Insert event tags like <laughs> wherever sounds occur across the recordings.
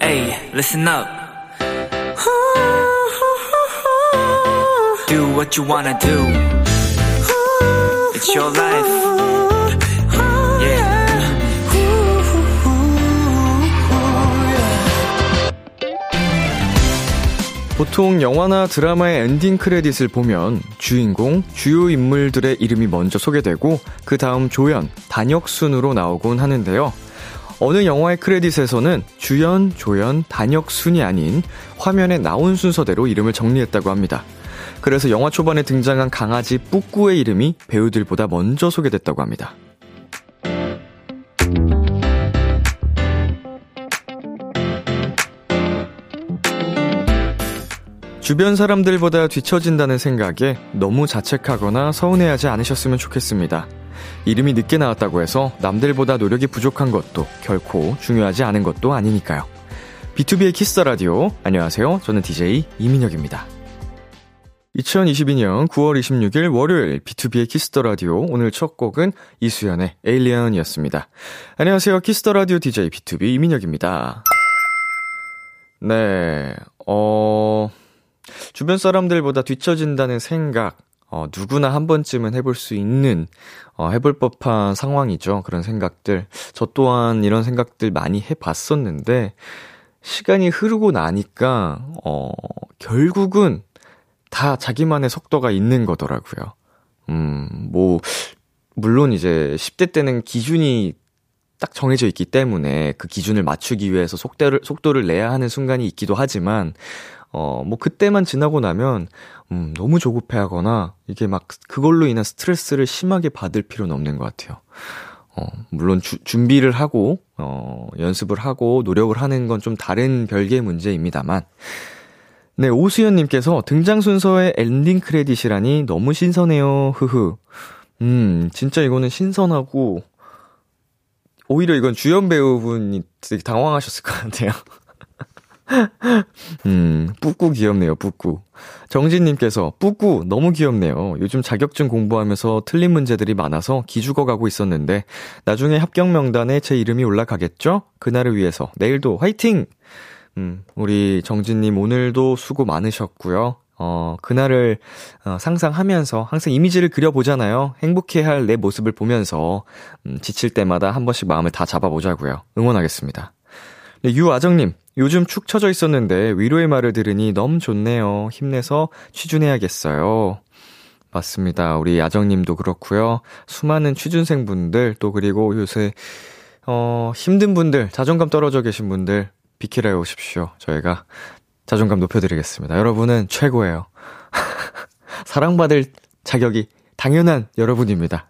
Hey, listen up. Do what you wanna do. It's your life. 보통 영화나 드라마의 엔딩 크레딧을 보면 주인공, 주요 인물들의 이름이 먼저 소개되고 그 다음 조연, 단역 순으로 나오곤 하는데요. 어느 영화의 크레딧에서는 주연, 조연, 단역 순이 아닌 화면에 나온 순서대로 이름을 정리했다고 합니다. 그래서 영화 초반에 등장한 강아지 뿌꾸의 이름이 배우들보다 먼저 소개됐다고 합니다. 주변 사람들보다 뒤처진다는 생각에 너무 자책하거나 서운해하지 않으셨으면 좋겠습니다. 이름이 늦게 나왔다고 해서 남들보다 노력이 부족한 것도 결코 중요하지 않은 것도 아니니까요. 비투비의 키스 더 라디오. 안녕하세요. 저는 DJ 이민혁입니다. 2022년 9월 26일 월요일 비투비의 키스 더 라디오. 오늘 첫 곡은 이수현의 ALIEN이었습니다. 안녕하세요. 키스 더 라디오 DJ 비투비 이민혁입니다. 네. 어 주변 사람들보다 뒤처진다는 생각, 어, 누구나 한 번쯤은 해볼 수 있는, 어, 해볼 법한 상황이죠. 그런 생각들. 저 또한 이런 생각들 많이 해봤었는데, 시간이 흐르고 나니까, 어, 결국은 다 자기만의 속도가 있는 거더라고요. 음, 뭐, 물론 이제 10대 때는 기준이 딱 정해져 있기 때문에 그 기준을 맞추기 위해서 속도를, 속도를 내야 하는 순간이 있기도 하지만, 어, 뭐 그때만 지나고 나면 음, 너무 조급해 하거나 이게 막 그걸로 인한 스트레스를 심하게 받을 필요는 없는 것 같아요. 어, 물론 주, 준비를 하고 어, 연습을 하고 노력을 하는 건 좀 다른 별개의 문제입니다만 네, 오수연 님께서 등장 순서의 엔딩 크레딧이라니 너무 신선해요. 흐흐. 음, 진짜 이거는 신선하고 오히려 이건 주연 배우분이 되게 당황하셨을 것 같아요. <laughs> 음, 뿌꾸 귀엽네요, 뿌꾸. 정진님께서, 뿌꾸 너무 귀엽네요. 요즘 자격증 공부하면서 틀린 문제들이 많아서 기죽어 가고 있었는데, 나중에 합격 명단에 제 이름이 올라가겠죠? 그날을 위해서, 내일도 화이팅! 음, 우리 정진님 오늘도 수고 많으셨고요. 어, 그날을 어, 상상하면서 항상 이미지를 그려보잖아요. 행복해 할 내 모습을 보면서, 음, 지칠 때마다 한 번씩 마음을 다 잡아보자고요. 응원하겠습니다. 네, 유아정님, 요즘 축 처져 있었는데 위로의 말을 들으니 너무 좋네요. 힘내서 취준해야겠어요. 맞습니다. 우리 야정님도 그렇고요. 수많은 취준생분들 또 그리고 요새 어 힘든 분들, 자존감 떨어져 계신 분들 비키라에 오십시오. 저희가 자존감 높여드리겠습니다. 여러분은 최고예요. <laughs> 사랑받을 자격이 당연한 여러분입니다.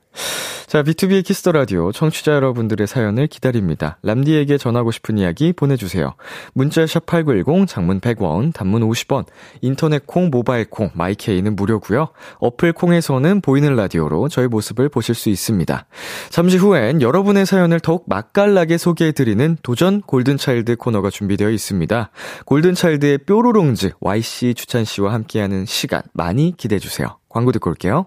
자, 비투비의 키스 더 라디오 청취자 여러분들의 사연을 기다립니다. 람디에게 전하고 싶은 이야기 보내주세요. 문자 샵8910, 장문 100원, 단문 50원, 인터넷 콩, 모바일 콩, 마이케이는 무료고요. 어플 콩에서는 보이는 라디오로 저희 모습을 보실 수 있습니다. 잠시 후엔 여러분의 사연을 더욱 맛깔나게 소개해드리는 도전 골든차일드 코너가 준비되어 있습니다. 골든차일드의 뾰로롱즈 YC 추찬 씨와 함께하는 시간 많이 기대해 주세요. 광고 듣고 올게요.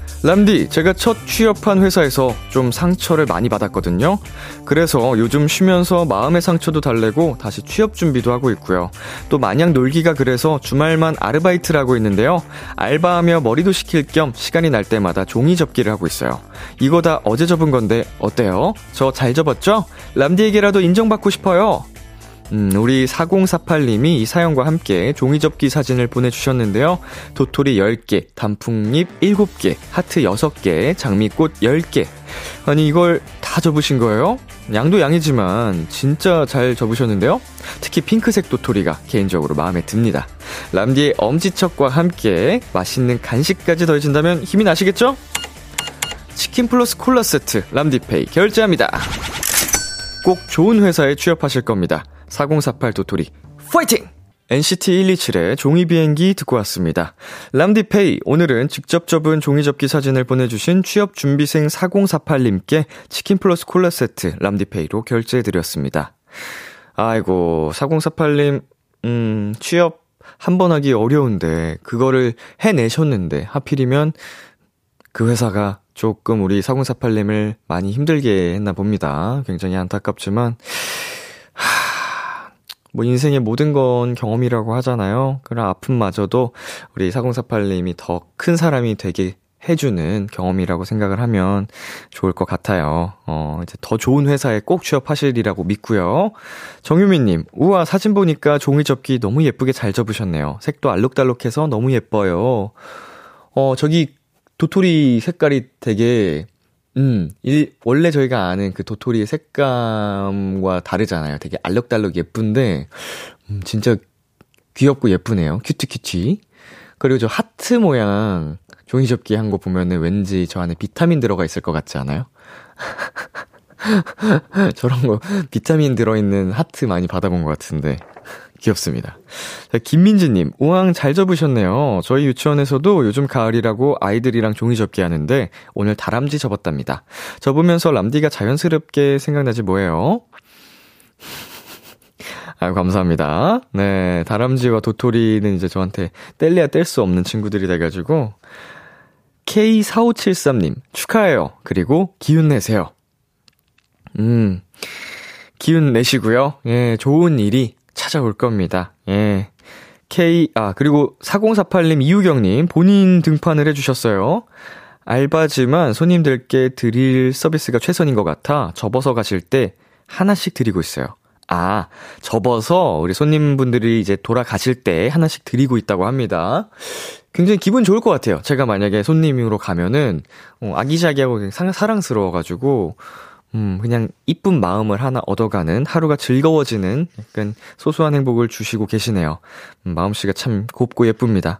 람디, 제가 첫 취업한 회사에서 좀 상처를 많이 받았거든요. 그래서 요즘 쉬면서 마음의 상처도 달래고 다시 취업 준비도 하고 있고요. 또 마냥 놀기가 그래서 주말만 아르바이트를 하고 있는데요. 알바하며 머리도 식힐 겸 시간이 날 때마다 종이 접기를 하고 있어요. 이거 다 어제 접은 건데 어때요? 저 잘 접었죠? 람디에게라도 인정받고 싶어요. 음, 우리 4048님이 이 사연과 함께 종이접기 사진을 보내주셨는데요. 도토리 10개, 단풍잎 7개, 하트 6개, 장미꽃 10개. 아니, 이걸 다 접으신 거예요? 양도 양이지만 진짜 잘 접으셨는데요? 특히 핑크색 도토리가 개인적으로 마음에 듭니다. 람디의 엄지척과 함께 맛있는 간식까지 더해진다면 힘이 나시겠죠? 치킨 플러스 콜라 세트 람디페이 결제합니다. 꼭 좋은 회사에 취업하실 겁니다. 4048 도토리, 파이팅! NCT 127의 종이 비행기 듣고 왔습니다. 람디페이, 오늘은 직접 접은 종이 접기 사진을 보내주신 취업 준비생 4048님께 치킨 플러스 콜라 세트 람디페이로 결제해드렸습니다. 아이고, 4048님, 음, 취업 한 번 하기 어려운데, 그거를 해내셨는데, 하필이면 그 회사가 조금 우리 4048님을 많이 힘들게 했나 봅니다. 굉장히 안타깝지만, 뭐 인생의 모든 건 경험이라고 하잖아요. 그런 아픔마저도 우리 4048님이 더 큰 사람이 되게 해주는 경험이라고 생각을 하면 좋을 것 같아요. 어, 이제 더 좋은 회사에 꼭 취업하시리라고 믿고요. 정유미님, 우와, 사진 보니까 종이 접기 너무 예쁘게 잘 접으셨네요. 색도 알록달록해서 너무 예뻐요. 어, 저기 도토리 색깔이 되게 음, 이, 원래 저희가 아는 그 도토리의 색감과 다르잖아요. 되게 알록달록 예쁜데, 음, 진짜 귀엽고 예쁘네요. cutie cutie. 그리고 저 하트 모양 종이 접기 한 거 보면은 왠지 저 안에 비타민 들어가 있을 것 같지 않아요? <laughs> 저런 거 비타민 들어있는 하트 많이 받아본 것 같은데. 귀엽습니다. 자, 김민지님, 우왕 잘 접으셨네요. 저희 유치원에서도 요즘 가을이라고 아이들이랑 종이 접기 하는데 오늘 다람쥐 접었답니다. 접으면서 람디가 자연스럽게 생각나지 뭐예요? <laughs> 아유, 감사합니다. 네, 다람쥐와 도토리는 이제 저한테 뗄래야 뗄 수 없는 친구들이 돼가지고, K4573님, 축하해요. 그리고 기운 내세요. 음, 기운 내시고요. 예, 좋은 일이 찾아올 겁니다. 예. K, 아, 그리고 4048님, 이유경님, 본인 등판을 해주셨어요. 알바지만 손님들께 드릴 서비스가 최선인 것 같아 접어서 가실 때 하나씩 드리고 있어요. 아, 접어서 우리 손님분들이 이제 돌아가실 때 하나씩 드리고 있다고 합니다. 굉장히 기분 좋을 것 같아요. 제가 만약에 손님으로 가면은, 어, 아기자기하고 사랑스러워가지고, 음, 그냥 이쁜 마음을 하나 얻어가는 하루가 즐거워지는 약간 소소한 행복을 주시고 계시네요. 음, 마음씨가 참 곱고 예쁩니다.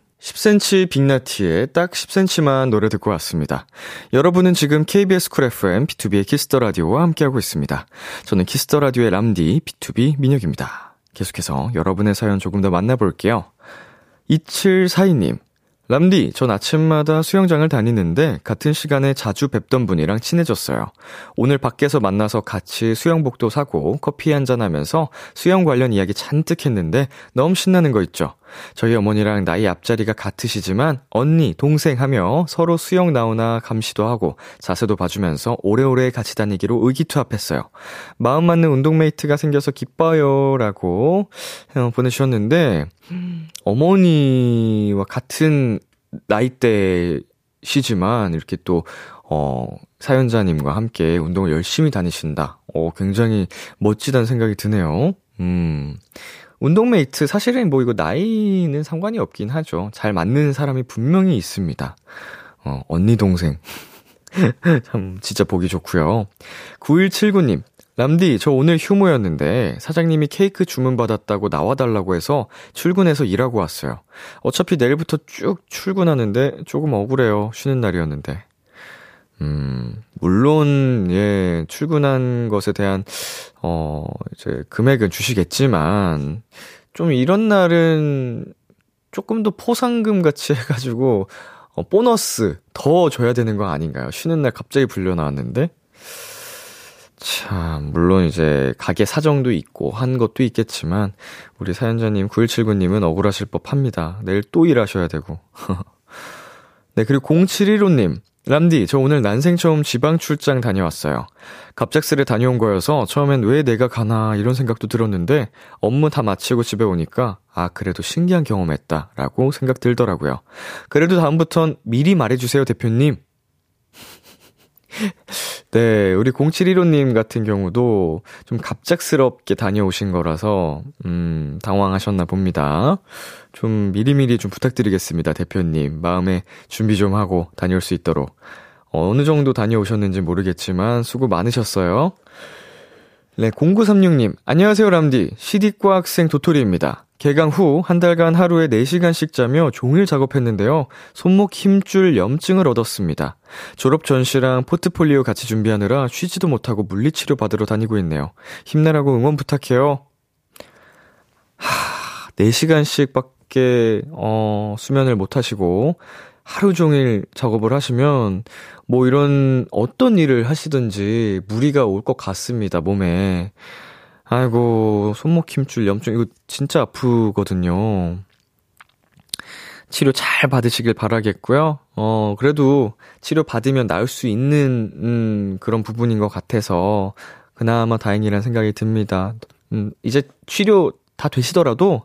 10cm 빅나티의 딱 10cm만 노래 듣고 왔습니다. 여러분은 지금 KBS 쿨 FM 비투비의 키스 더 라디오와 함께하고 있습니다. 저는 키스 더 라디오의 람디 비투비 민혁입니다. 계속해서 여러분의 사연 조금 더 만나볼게요. 2742님. 람디, 전 아침마다 수영장을 다니는데 같은 시간에 자주 뵙던 분이랑 친해졌어요. 오늘 밖에서 만나서 같이 수영복도 사고 커피 한잔 하면서 수영 관련 이야기 잔뜩 했는데 너무 신나는 거 있죠? 저희 어머니랑 나이 앞자리가 같으시지만 언니, 동생 하며 서로 수영 나오나 감시도 하고 자세도 봐주면서 오래오래 같이 다니기로 의기투합했어요. 마음 맞는 운동메이트가 생겨서 기뻐요. 라고 어, 보내주셨는데, 어머니와 같은 나이대시지만 이렇게 또, 어, 사연자님과 함께 운동을 열심히 다니신다. 어, 굉장히 멋지다는 생각이 드네요. 음. 운동메이트, 사실은 뭐 이거 나이는 상관이 없긴 하죠. 잘 맞는 사람이 분명히 있습니다. 어, 언니, 동생. <laughs> 참, 진짜 보기 좋고요 9179님, 람디, 저 오늘 휴무였는데 사장님이 케이크 주문받았다고 나와달라고 해서 출근해서 일하고 왔어요. 어차피 내일부터 쭉 출근하는데 조금 억울해요. 쉬는 날이었는데. 음, 물론, 예, 출근한 것에 대한, 어, 이제, 금액은 주시겠지만, 좀 이런 날은 조금 더 포상금 같이 <laughs> 해가지고, 어, 보너스 더 줘야 되는 거 아닌가요? 쉬는 날 갑자기 불려 나왔는데? 참, 물론 이제 가게 사정도 있고 한 것도 있겠지만, 우리 사연자님 9179님은 억울하실 법 합니다. 내일 또 일하셔야 되고. <laughs> 네, 그리고 0715님. 람디, 저 오늘 난생 처음 지방 출장 다녀왔어요. 갑작스레 다녀온 거여서 처음엔 왜 내가 가나 이런 생각도 들었는데 업무 다 마치고 집에 오니까 아, 그래도 신기한 경험했다 라고 생각 들더라고요. 그래도 다음부턴 미리 말해주세요, 대표님. <laughs> 네, 우리 0715님 같은 경우도 좀 갑작스럽게 다녀오신 거라서, 음, 당황하셨나 봅니다. 좀 미리미리 좀 부탁드리겠습니다, 대표님. 마음에 준비 좀 하고 다녀올 수 있도록. 어느 정도 다녀오셨는지 모르겠지만 수고 많으셨어요. 네, 0936님. 안녕하세요, 람디. CD과 학생 도토리입니다. 개강 후 한 달간 하루에 4시간씩 자며 종일 작업했는데요. 손목 힘줄 염증을 얻었습니다. 졸업 전시랑 포트폴리오 같이 준비하느라 쉬지도 못하고 물리치료 받으러 다니고 있네요. 힘내라고 응원 부탁해요. 하, 4시간씩 밖에, 어, 수면을 못 하시고, 하루 종일 작업을 하시면, 뭐 이런 어떤 일을 하시든지 무리가 올 것 같습니다, 몸에. 아이고, 손목 힘줄 염증, 이거 진짜 아프거든요. 치료 잘 받으시길 바라겠고요. 어, 그래도 치료 받으면 나을 수 있는, 음, 그런 부분인 것 같아서, 그나마 다행이라는 생각이 듭니다. 음, 이제 치료 다 되시더라도,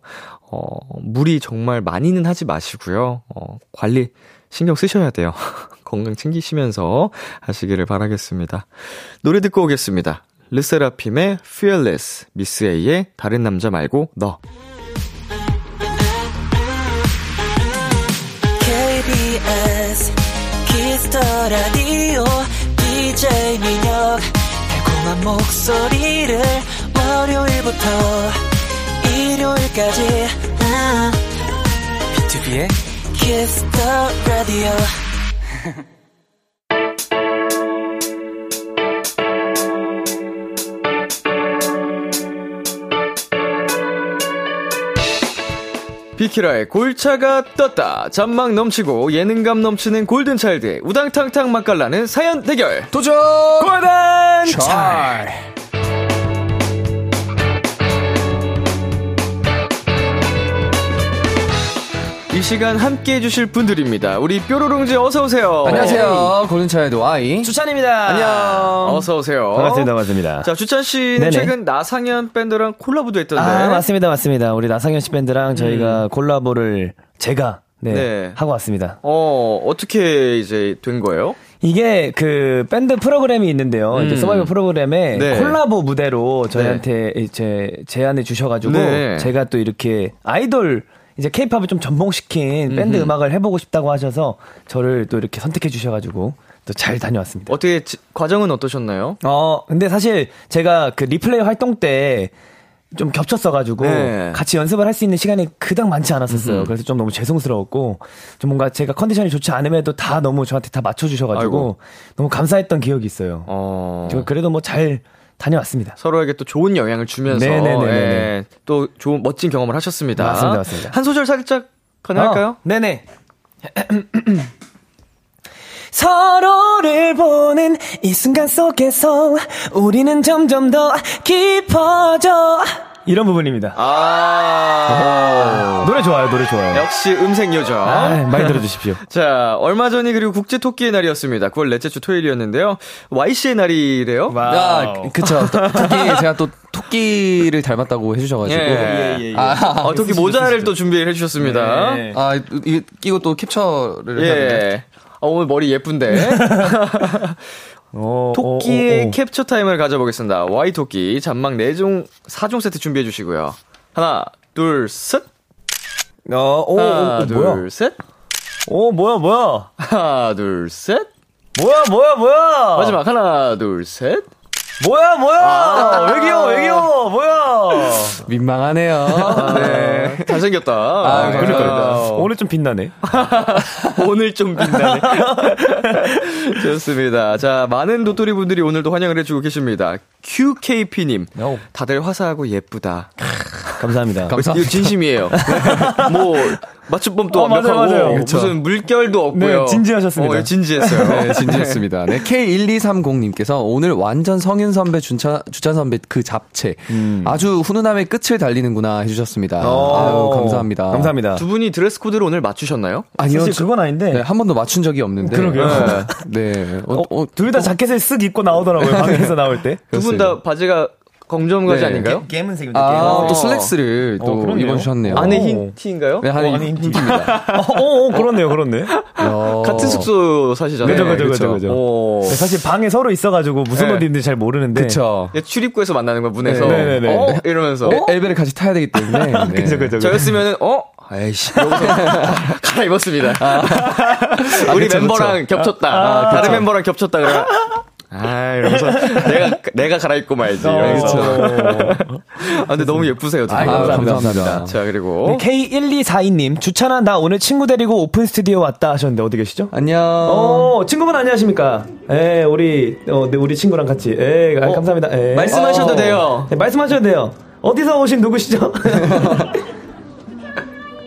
어, 무리 정말 많이는 하지 마시고요. 어, 관리 신경 쓰셔야 돼요. <laughs> 건강 챙기시면서 하시기를 바라겠습니다. 노래 듣고 오겠습니다. 르세라핌의 Fearless, 미스 A의 다른 남자 말고 너. KBS 키스터 라디오 DJ 민혁. 달콤한 목소리를 월요일부터 일요일까지. 비투비의 키스터 라디오 <laughs> 비키라의 골차가 떴다. 잔망 넘치고 예능감 넘치는 골든차일드의 우당탕탕 맛깔나는 사연 대결. 도전! 골든 잘! 이 시간 함께 해주실 분들입니다. 우리 뾰로롱즈 어서오세요. 안녕하세요. 골든차일드 Y. 주찬입니다. 안녕. 어서오세요. 반갑습니다, 반갑습니다. 자, 주찬 씨는 네네. 최근 나상현 밴드랑 콜라보도 했던데. 아, 맞습니다, 맞습니다. 우리 나상현 씨 밴드랑 저희가 콜라보를 제가 네, 네. 하고 왔습니다. 어, 어떻게 이제 된 거예요? 이게 그 밴드 프로그램이 있는데요. 이제 음. 서바이벌 프로그램에 네. 콜라보 무대로 저희한테 이제 제안해 주셔가지고 네. 제가 또 이렇게 아이돌 이제 케이팝을 좀 전봉시킨 밴드 음흠. 음악을 해보고 싶다고 하셔서 저를 또 이렇게 선택해 주셔가지고 또 잘 다녀왔습니다. 어떻게 지- 과정은 어떠셨나요? 어, 근데 사실 제가 그 리플레이 활동 때 좀 겹쳤어가지고 네. 같이 연습을 할 수 있는 시간이 그닥 많지 않았었어요. 음흠. 그래서 좀 너무 죄송스러웠고 좀 뭔가 제가 컨디션이 좋지 않음에도 다 너무 저한테 다 맞춰주셔가지고 아이고. 너무 감사했던 기억이 있어요. 어. 저 그래도 뭐 잘 다녀왔습니다. 서로에게 또 좋은 영향을 주면서. 예, 또 좋은 멋진 경험을 하셨습니다. 맞습니다, 맞습니다. 한 소절 살짝 가능할까요? 어, 네네. <clears throat> 서로를 보는 이 순간 속에서 우리는 점점 더 깊어져. 이런 부분입니다. 아. 노래 좋아요, 노래 좋아요. 역시 음색 요정. 아, 많이 들어주십시오. <laughs> 자, 얼마 전이 그리고 국제 토끼의 날이었습니다. 9월 넷째 주 토요일이었는데요. YC의 날이래요. 아, 그쵸. 토끼, 제가 또 토끼를 닮았다고 해주셔가지고. 예. 아, 어, 토끼 모자를 또 준비해 주셨습니다. 네. 아, 이거 끼고 또 캡처를. 예. 어, 오늘 머리 예쁜데. <laughs> 오, 토끼의 오, 오, 오. 캡처 타임을 가져보겠습니다. Y 토끼 잔망 4종 4종 세트 준비해 주시고요. 하나, 둘, 셋. 어, 오, 오, 하나, 오, 둘, 뭐야? 셋. 오, 뭐야, 뭐야? 하나, 둘, 셋. 뭐야, 뭐야, 뭐야? 마지막 하나, 둘, 셋. 뭐야, 뭐야? 왜 귀여워, 왜 귀여워, 뭐야? 민망하네요. 네. 잘생겼다. 아, 그러니까 아, 오늘 좀 빛나네. <laughs> 오늘 좀 빛나네. <laughs> 좋습니다. 자, 많은 도토리 분들이 오늘도 환영을 해주고 계십니다. QKP님. 오. 다들 화사하고 예쁘다. <laughs> 감사합니다. 이거 진심이에요. 뭐, 맞춤법도 어, 맞아요, 완벽하고, 맞아요. 무슨 물결도 없고요. 네, 진지하셨습니다. 어, 진지했어요. 네, 진지했습니다. 네, K1230님께서 오늘 완전 성인 선배, 주찬, 주찬 선배 그 잡채. 아주 훈훈함의 끝을 달리는,구나 해주셨습니다. 아유, 감사합니다. 감사합니다. 두 분이 드레스 코드를 오늘 맞추셨나요? 아니요, 사실 저- 그건 아닌데. 네, 한 번도 맞춘 적이 없는데. 그러게요. 네. 네. 어, 어, 둘다 자켓을 쓱 입고 나오더라고요. 방에서 나올 때. <laughs> 두 분 다 바지가 검정가지 네. 아닌가요? 게임은색인데. 아, 어. 또 슬랙스를 또 어. 입어주셨네요. 안에. 흰 티인가요? 네, 안에 어, 안에 흰흰 티입니다. <laughs> 어, 어, 그렇네요, 그렇네. <laughs> 어. 같은 숙소 사시잖아요. 그죠, 그죠. 그죠. 네, 사실 방에 서로 있어가지고 무슨 네. 옷 입는지 잘 모르는데. 그쵸. 예, 출입구에서 만나는 거야, 문에서. 네, 네, 네. 어? 이러면서. 에- 엘베를 같이 타야 되기 때문에. <laughs> 네. 그죠, 그죠. 저였으면은, 어? 아이씨. 이러고서 갈아입었습니다. 우리 그쵸, 멤버랑 그쵸. 겹쳤다. 아, 다른 그쵸. 멤버랑 겹쳤다. 그래. 아, 이러면서 내가, 내가 갈아입고 말지. 이러면서. 아, 근데 너무 예쁘세요, 아, 감사합니다. 감사합니다. 자, 그리고. 네, K1242님, 주찬아, 나 오늘 친구 데리고 오픈 스튜디오 왔다 하셨는데, 어디 계시죠? 안녕. 어, 친구분 안녕하십니까? 예, 우리, 어, 네, 우리 친구랑 같이. 예, 아, 감사합니다. 예. 말씀하셔도 어. 돼요. 네, 말씀하셔도 돼요. 어디서 오신 누구시죠? <laughs>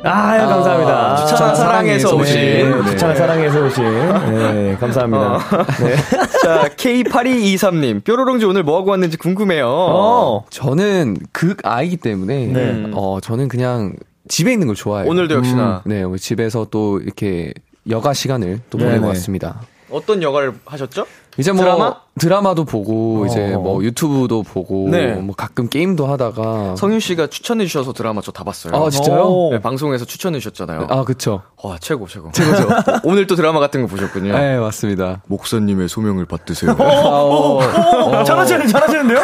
아, 예, 감사합니다. 추천한 사랑에서 오신. 네, 추천한 사랑에서 오신. 네, 감사합니다. 네. <laughs> 자, K8223님. 뾰로롱즈 오늘 뭐하고 왔는지 궁금해요. 어, 저는 극 아이기 때문에 네. 어 저는 그냥 집에 있는 걸 좋아해요. 오늘도 역시나. 네, 오늘 집에서 또 이렇게 여가 시간을 또 네네. 보내고 왔습니다. 어떤 역할을 하셨죠? 이제 뭐 드라마? 드라마도 보고 이제 어. 뭐 유튜브도 보고 네. 뭐 가끔 게임도 하다가 성윤 씨가 추천해 주셔서 드라마 저 다 봤어요. 아 진짜요? 오. 네, 방송에서 추천해 주셨잖아요. 아 그쵸. 와, 최고, 최고. 최고죠. <laughs> 오늘 또 드라마 같은 거 보셨군요. 네 맞습니다. 목사님의 소명을 받드세요. <laughs> 어, 잘하시는, 잘하시는데요?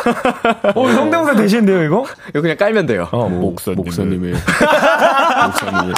어, 성대모사 되시는데요, 이거? 이거 그냥 깔면 돼요. 어, 목사님. 목사님의 목사님의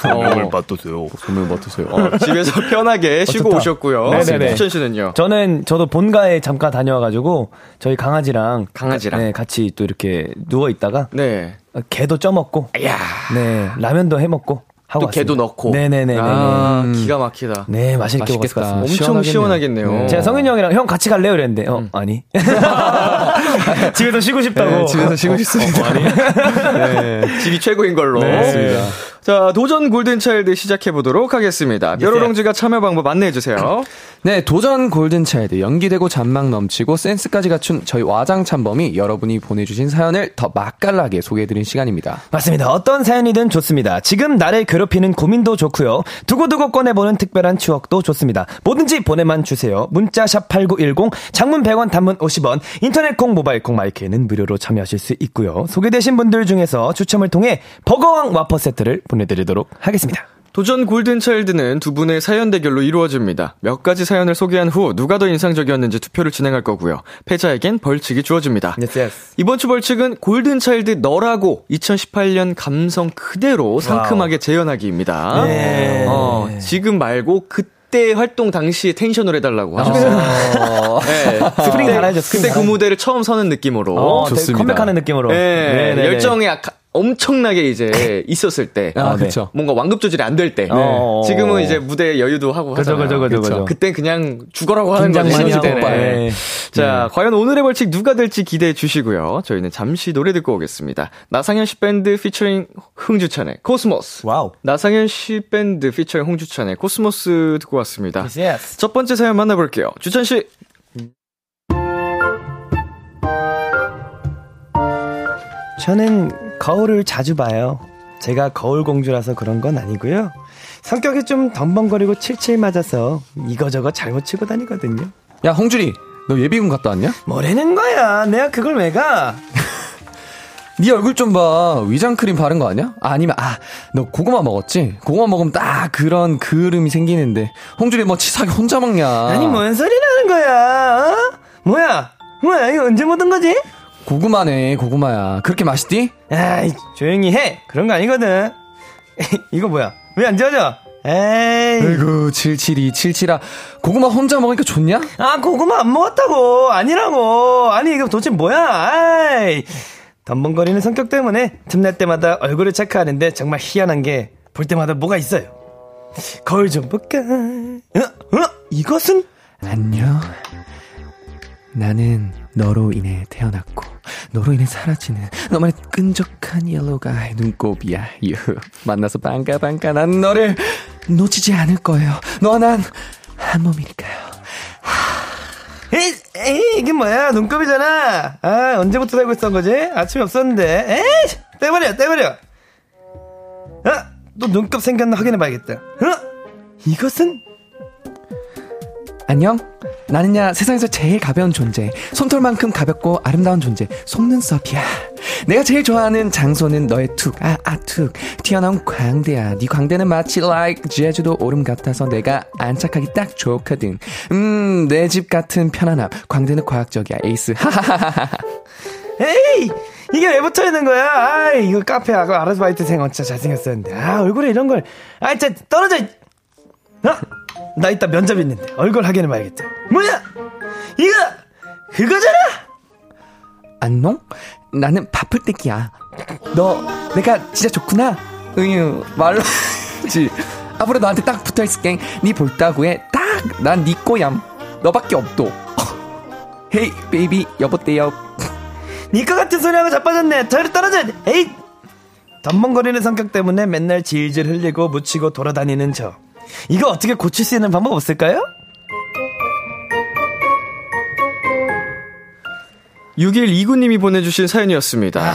소명을 받으세요. 소명 맡으세요. 어, 집에서 <laughs> 편하게 쉬고 좋다. 오셨고요. 네네네. 추천 씨는요? 저는 저도 본가에 잠깐 다녀와가지고 저희 강아지랑 강아지랑? 네, 같이 또 이렇게 누워 있다가 네. 개도 쪄먹고 야 네 라면도 해먹고 하고 또. 개도 넣고. 네네네네. 아, 음. 기가 막히다. 네 맛있게. 같습니다. 엄청 시원하겠네요. 시원하겠네요. 제가 성윤이 형이랑 형 같이 갈래요 이랬는데 어 아니 <laughs> <laughs> 집에서 쉬고 싶다고 네, 집에서 쉬고 싶습니다. 네, 집이 최고인 걸로. 네. 맞습니다. 자, 도전 골든차일드 시작해보도록 하겠습니다. 뾰로롱즈가 참여 방법 안내해주세요. 네, 도전 골든차일드 연기되고 잔망 넘치고 센스까지 갖춘 저희 와장참범이 여러분이 보내주신 사연을 더 맛깔나게 소개해드린 시간입니다. 맞습니다. 어떤 사연이든 좋습니다. 지금 나를 괴롭히는 고민도 좋고요. 두고두고 꺼내보는 특별한 추억도 좋습니다. 뭐든지 보내만 주세요. 문자샵 8910, 장문 100원, 단문 50원, 인터넷 콩, 모바일 콩, 마이크에는 무료로 참여하실 수 있고요. 소개되신 분들 중에서 추첨을 통해 버거왕 와퍼 세트를 보내드리도록 하겠습니다. 도전 골든차일드는 두 분의 사연 대결로 이루어집니다. 몇 가지 사연을 소개한 후 누가 더 인상적이었는지 투표를 진행할 거고요. 패자에겐 벌칙이 주어집니다. Yes, yes. 이번 주 벌칙은 골든차일드 너라고 2018년 감성 그대로 상큼하게 재현하기입니다. 네. 어, 지금 말고 그때 활동 당시의 tension을 해달라고 하셨어요. <laughs> 네. spring spring 그때 그. 무대를 처음 서는 느낌으로. 어, 좋습니다. 컴백하는 느낌으로. 네, 네네네. 열정이 아까 엄청나게 이제 <laughs> 있었을 때. 아, 네. 그쵸. 뭔가 완급 조절이 안 될 때. 어. 지금은 이제 무대 여유도 하고 그죠, 하잖아요. 그죠, 그죠, 그죠. 그땐 그냥 죽어라고 하는 신호지 하고. 때는. 네. 자, 과연 오늘의 벌칙 누가 될지 기대해 주시고요. 저희는 잠시 노래 듣고 오겠습니다. 나상현 씨 밴드 피처링 흥주찬의 코스모스. wow. 나상현 씨 밴드 피처링 홍주찬의 코스모스 듣고 왔습니다. Yes, yes. 첫 번째 사연 만나볼게요. 주찬 씨. 저는 거울을 자주 봐요. 제가 거울 공주라서 그런 건 아니고요. 성격이 좀 덤벙거리고 칠칠 맞아서 이거저거 잘못 치고 다니거든요. 야, 홍준이, 너 예비군 갔다 왔냐? 뭐라는 거야? 내가 그걸 왜 가? <laughs> 네 얼굴 좀 봐. 위장 크림 바른 거 아니야? 아, 아니면, 아, 너 고구마 먹었지? 고구마 먹으면 딱 그런 그름이 생기는데. 홍준이 뭐 치사하게 혼자 먹냐? 아니 뭔 소리 나는 거야? 어? 뭐야? 뭐야 이거 언제 먹은 거지? 고구마네, 고구마야. 그렇게 맛있디? 아이 조용히 해. 그런 거 아니거든. <laughs> 이거 뭐야? 왜 안 지워져? 에이. 아이고, 772, 77아. 고구마 혼자 먹으니까 좋냐? 아 고구마 안 먹었다고 아니라고. 아니 이거 도대체 뭐야? 아이. 덤벙거리는 성격 때문에 틈날 때마다 얼굴을 체크하는데 정말 희한한 게 볼 때마다 뭐가 있어요. 거울 좀 볼까? 어? 어? 이것은? 안녕. 나는 너로 인해 태어났고 너로 인해 사라지는 너만의 끈적한 옐로우가 눈곱이야. 유. 만나서 반가 반가 난 너를 놓치지 않을 거예요. 너와 난 한 몸이니까요. 에이, 에이, 이게 뭐야? 눈곱이잖아. 아, 언제부터 살고 있었던 거지? 아침에 없었는데. 에이! 떼버려, 떼버려. 아, 또 눈곱 생겼나 확인해봐야겠다. 어? 이것은? 안녕. 나는야 세상에서 제일 가벼운 존재, 손털만큼 가볍고 아름다운 존재, 속눈썹이야. 내가 제일 좋아하는 장소는 너의 툭, 아, 아, 툭. 튀어나온 광대야. 네 광대는 마치 like 제주도 오름 같아서 내가 안착하기 딱 좋거든. 음, 내 집 같은 편안함. 광대는 과학적이야. 에이스. 하하하하. <laughs> 에이! 이게 왜 붙어 있는 거야? 아, 이거 카페 하고 아르바이트생 진짜 잘생겼었는데. 아, 얼굴에 이런 걸. 아, 진짜 떨어져. 있- 아, 나 이따 면접 있는데 얼굴 확인해 봐야겠다. 뭐야? 이거 그거잖아. 안녕? 나는 바쁠 때기야. 너 내가 진짜 좋구나. 으유 말로지. 앞으로 너한테 딱 붙어 있을게. 네 볼따구 에 딱난네 꼬얌. 너밖에 없도. 헤이 베이비 여보세요. 니꺼 같은 소리하고 자빠졌네. 저리 떨어져. 에이. 덤벙거리는 성격 때문에 맨날 질질 흘리고 묻히고 돌아다니는 저. 이거 어떻게 고칠 수 있는 방법 없을까요? 6129님이 보내주신 사연이었습니다. 아.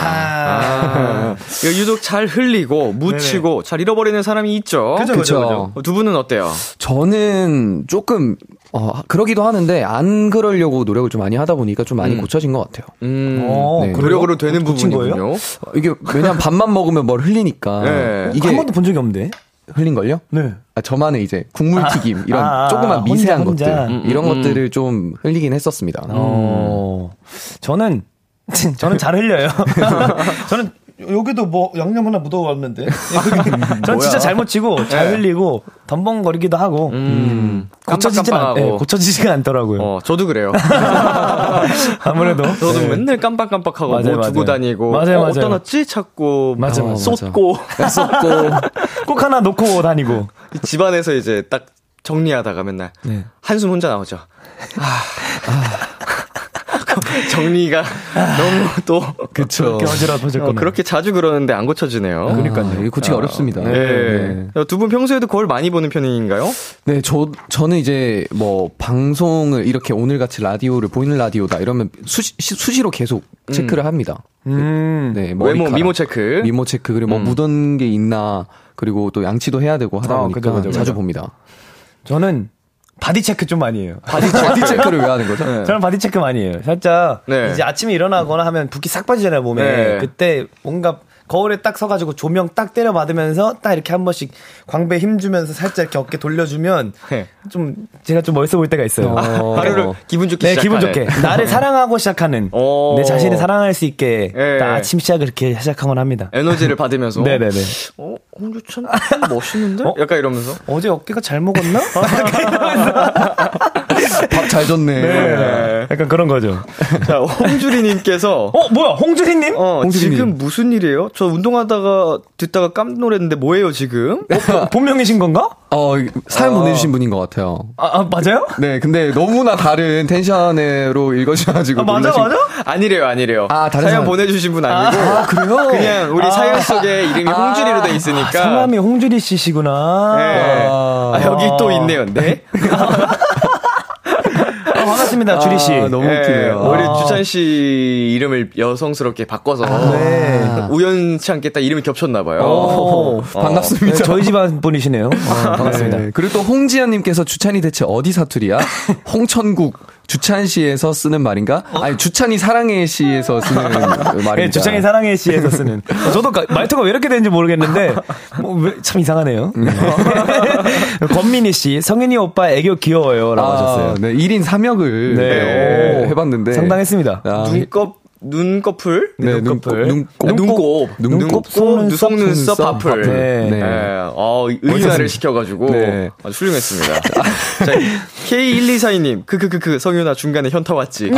아. 유독 잘 흘리고, 묻히고, 잘 잃어버리는 사람이 있죠. 그죠, 그죠. 어, 두 분은 어때요? 저는 조금 어 그러기도 하는데 안 그러려고 노력을 좀 많이 하다 보니까 좀 많이 고쳐진 것 같아요. 음, 어, 네. 그래요? 노력으로 되는 고친 부분이군요. 거예요? 어, 이게 왜냐면 밥만 먹으면 뭘 흘리니까 네. 이게 한 번도 본 적이 없는데. 흘린 걸요? 네. 아, 저만의 이제 국물 튀김 이런 아, 아, 조그만 혼자, 미세한 혼자. 것들 음, 이런 것들을 좀 흘리긴 했었습니다. 어, 저는, <laughs> 저는 잘 흘려요. <laughs> 저는 여기도 뭐 양념 하나 묻어왔는데. <laughs> 전 진짜 잘 묻히고 잘 네. 흘리고 덤벙거리기도 하고 음, 고쳐지진 않. 예, 고쳐지지가 않더라고요. 어, 저도 그래요. <laughs> 아무래도 저도 네. 맨날 깜빡깜빡하고 맞아요, 뭐 두고 맞아요. 다니고 맞아요, 어, 맞아요. 어디다 놨지 찾고 맞아, 어, 맞아. 쏟고 썼고 <laughs> 꼭 하나 놓고 다니고. 집안에서 이제 딱 정리하다가 맨날 네. 한숨 혼자 나오죠. 아, <laughs> 정리가 너무 또 그쵸. 그렇게 어지럽어졌구나. 어, 그렇게 자주 그러는데 안 고쳐지네요. 그러니까요. 이거 고치기 어렵습니다. 네. 두분 평소에도 거울 많이 보는 편인가요? 네, 저, 저는 이제 뭐 방송을 이렇게 오늘 같이 라디오를 보이는 라디오다 이러면 수시, 수시로 계속 체크를 합니다. 음. 네, 외모 머리카락, 미모 체크. 미모 체크 그리고 뭐 묻은 게 있나 그리고 또 양치도 해야 되고 하다 어, 보니까 그죠, 그죠, 자주 그죠. 봅니다. 저는 body check 좀 많이 해요. body, body check를 왜 하는 거죠? <laughs> 저는 body check 많이 해요. 살짝 네. 이제 아침에 일어나거나 하면 붓기 싹 빠지잖아요 몸에. 네. 그때 뭔가 거울에 딱 서가지고 조명 딱 때려 받으면서 딱 이렇게 한 번씩 광배 힘 주면서 살짝 이렇게 어깨 돌려주면 네. 좀 제가 좀 멋있어 보일 때가 있어요. 어. <laughs> 하루를 기분 좋게 네, 기분. 좋게. 나를 사랑하고 시작하는. 오. 내 자신을 사랑할 수 있게. 네. 딱 아침 시작을 이렇게 시작하곤 합니다. 에너지를 받으면서 네네네. <laughs> 어, 홍주찬 멋있는데? 어? 약간 이러면서 어제 어깨가 잘 먹었나? <laughs> <laughs> <laughs> 밥 잘 줬네. 네. 약간 그런 거죠. <laughs> 자, 홍주리님께서 어, 뭐야, 홍주희님? 어, 홍주리님. 지금 무슨 일이에요? 저 운동하다가 듣다가 깜 놀랐는데 뭐예요, 지금? 어, 본명이신 건가? 어, 사연 보내주신 분인 것 같아요. 아, 아, 맞아요? 네, 근데 너무나 다른 텐션으로 읽어주셔가지고. 아, 맞아, 놀라신- 맞아? 아니래요, 아니래요. 아, 다른 사연 사람. 보내주신 분 아니고. 아, 그래요? 그냥 우리 아. 사연 속에 이름이 홍주리로 돼 있으니까. 성함이 홍주리 씨시구나. 네. 아. 아, 여기 또 있네요. 네. <laughs> 아, 반갑습니다, 주리 씨. 아, 너무 웃기네요. 우리 아. 주찬 씨 이름을 여성스럽게 바꿔서 네. 우연치 않게 딱 이름이 겹쳤나 봐요. 오, 반갑습니다. 네, 저희 집안 분이시네요. 아, 반갑습니다. 네. 그리고 또 홍지연님께서 주찬이 대체 어디 사투리야? 홍천국 <laughs> 주찬시에서 쓰는 말인가? 아니 주찬이 사랑해 시에서 쓰는 <laughs> 말인가? 네, 주창희 사랑해 씨에서 쓰는. 어, 저도 가- 말투가 왜 이렇게 되는지 모르겠는데, 뭐, 왜- 참 이상하네요. <laughs> 권민희 씨, 성인이 오빠 애교 귀여워요. 라고 하셨어요. 네, 1인 3역을 네. 해봤는데. 상당했습니다. 아, 눈곱 눈꺼풀? 네, 눈꺼풀. 눈곱. 눈곱. 눈곱. 속눈썹, 눈썹, 속눈썹 파플. 파플. 네. 네. 어, 의사를 시켜가지고. 네. 아주 훌륭했습니다. <laughs> 자, K1242님. 그, 그, 그, 그, 성윤아 중간에 현타 왔지.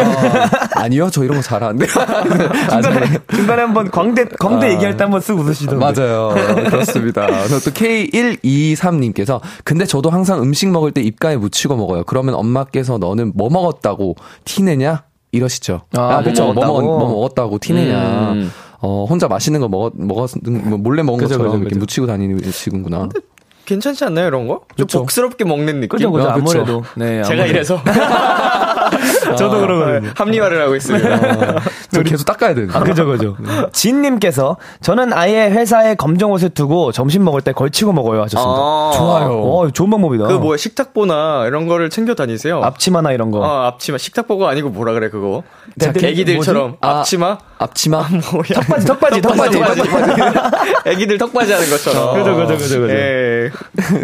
아 니요, 저 이런 거 잘하는데. <laughs> 중간에, 중간에 한번 광대, 광대 얘기할 때 한번 쓱 웃으시던데. 맞아요. 그렇습니다. 그래서 또 K123님께서 근데 저도 항상 음식 먹을 때 입가에 묻히고 먹어요. 그러면 엄마께서 너는 뭐 먹었다고 티내냐? 이러시죠. 아, 뭐 그쵸. 뭐, 먹었다고? 먹, 뭐 먹었다고 티내냐. 음. 어, 혼자 맛있는 거 먹었, 먹었, 뭐 몰래 먹은 그죠, 것처럼 그죠, 이렇게 그죠. 묻히고 다니시는구나. 괜찮지 않나요, 이런 거? 좀 그쵸. 복스럽게 먹는 느낌? 그죠, 그죠. 아, 그쵸. 아무래도. 네. 제가 아무래도. 이래서 <laughs> 저도 그러거든요. 합리화를 하고 있습니다. 저 계속 닦아야 되는 아, 그죠, 그죠. 진님께서 저는 아예 회사에 검정 옷을 두고 점심 먹을 때 걸치고 먹어요 하셨습니다. 아, 좋아요. 어, 좋은 방법이다. 그 뭐야, 식탁보나 이런 거를 챙겨 다니세요? 앞치마나 이런 거. 아, 앞치마. 식탁보가 아니고 뭐라 그래, 그거. 자, 애기들처럼. 아, 앞치마? 앞치마? 뭐야. 턱바지, 턱바지, 턱바지. 애기들 턱바지 하는 것처럼. 그죠, 그죠, 그죠, 그죠. 예.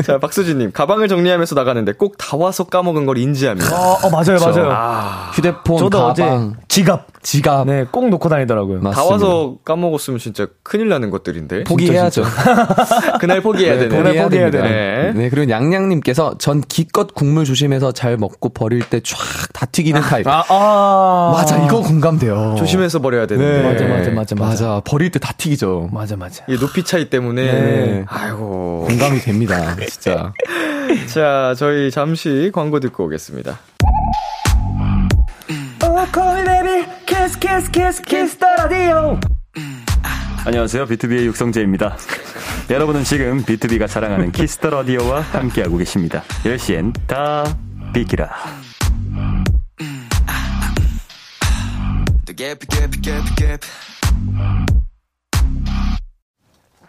자, 박수진님. 가방을 정리하면서 나가는데 꼭 다 와서 까먹은 걸 인지합니다. 어, 어, 맞아요, 맞아요. 휴대폰, 저도 가방, 어제 지갑. 지갑. 네, 꼭 놓고 다니더라고요. 다 맞습니다. 와서 까먹었으면 진짜 큰일 나는 것들인데. 포기해야죠. <laughs> 그날 포기해야 네, 되는. 포기해야 포기해야. 되네. 네. 그리고 양양님께서 전 기껏 국물 조심해서 잘 먹고 버릴 때쫙다 튀기는 타입. 아, 아. 맞아, 이거 공감돼요. 조심해서 버려야 되는데. 맞아, 맞아, 맞아, 맞아. 맞아, 버릴 때 다 튀기죠. 맞아, 맞아. 이 높이 차이 때문에. 네. 아이고. 공감이 됩니다, 진짜. <laughs> 자, 저희 잠시 광고 듣고 오겠습니다. 안녕하세요. 비투비의 육성재입니다. 여러분은 지금 비투비가 자랑하는 키스 더 라디오와 함께하고 계십니다. 10시엔 다 비키라.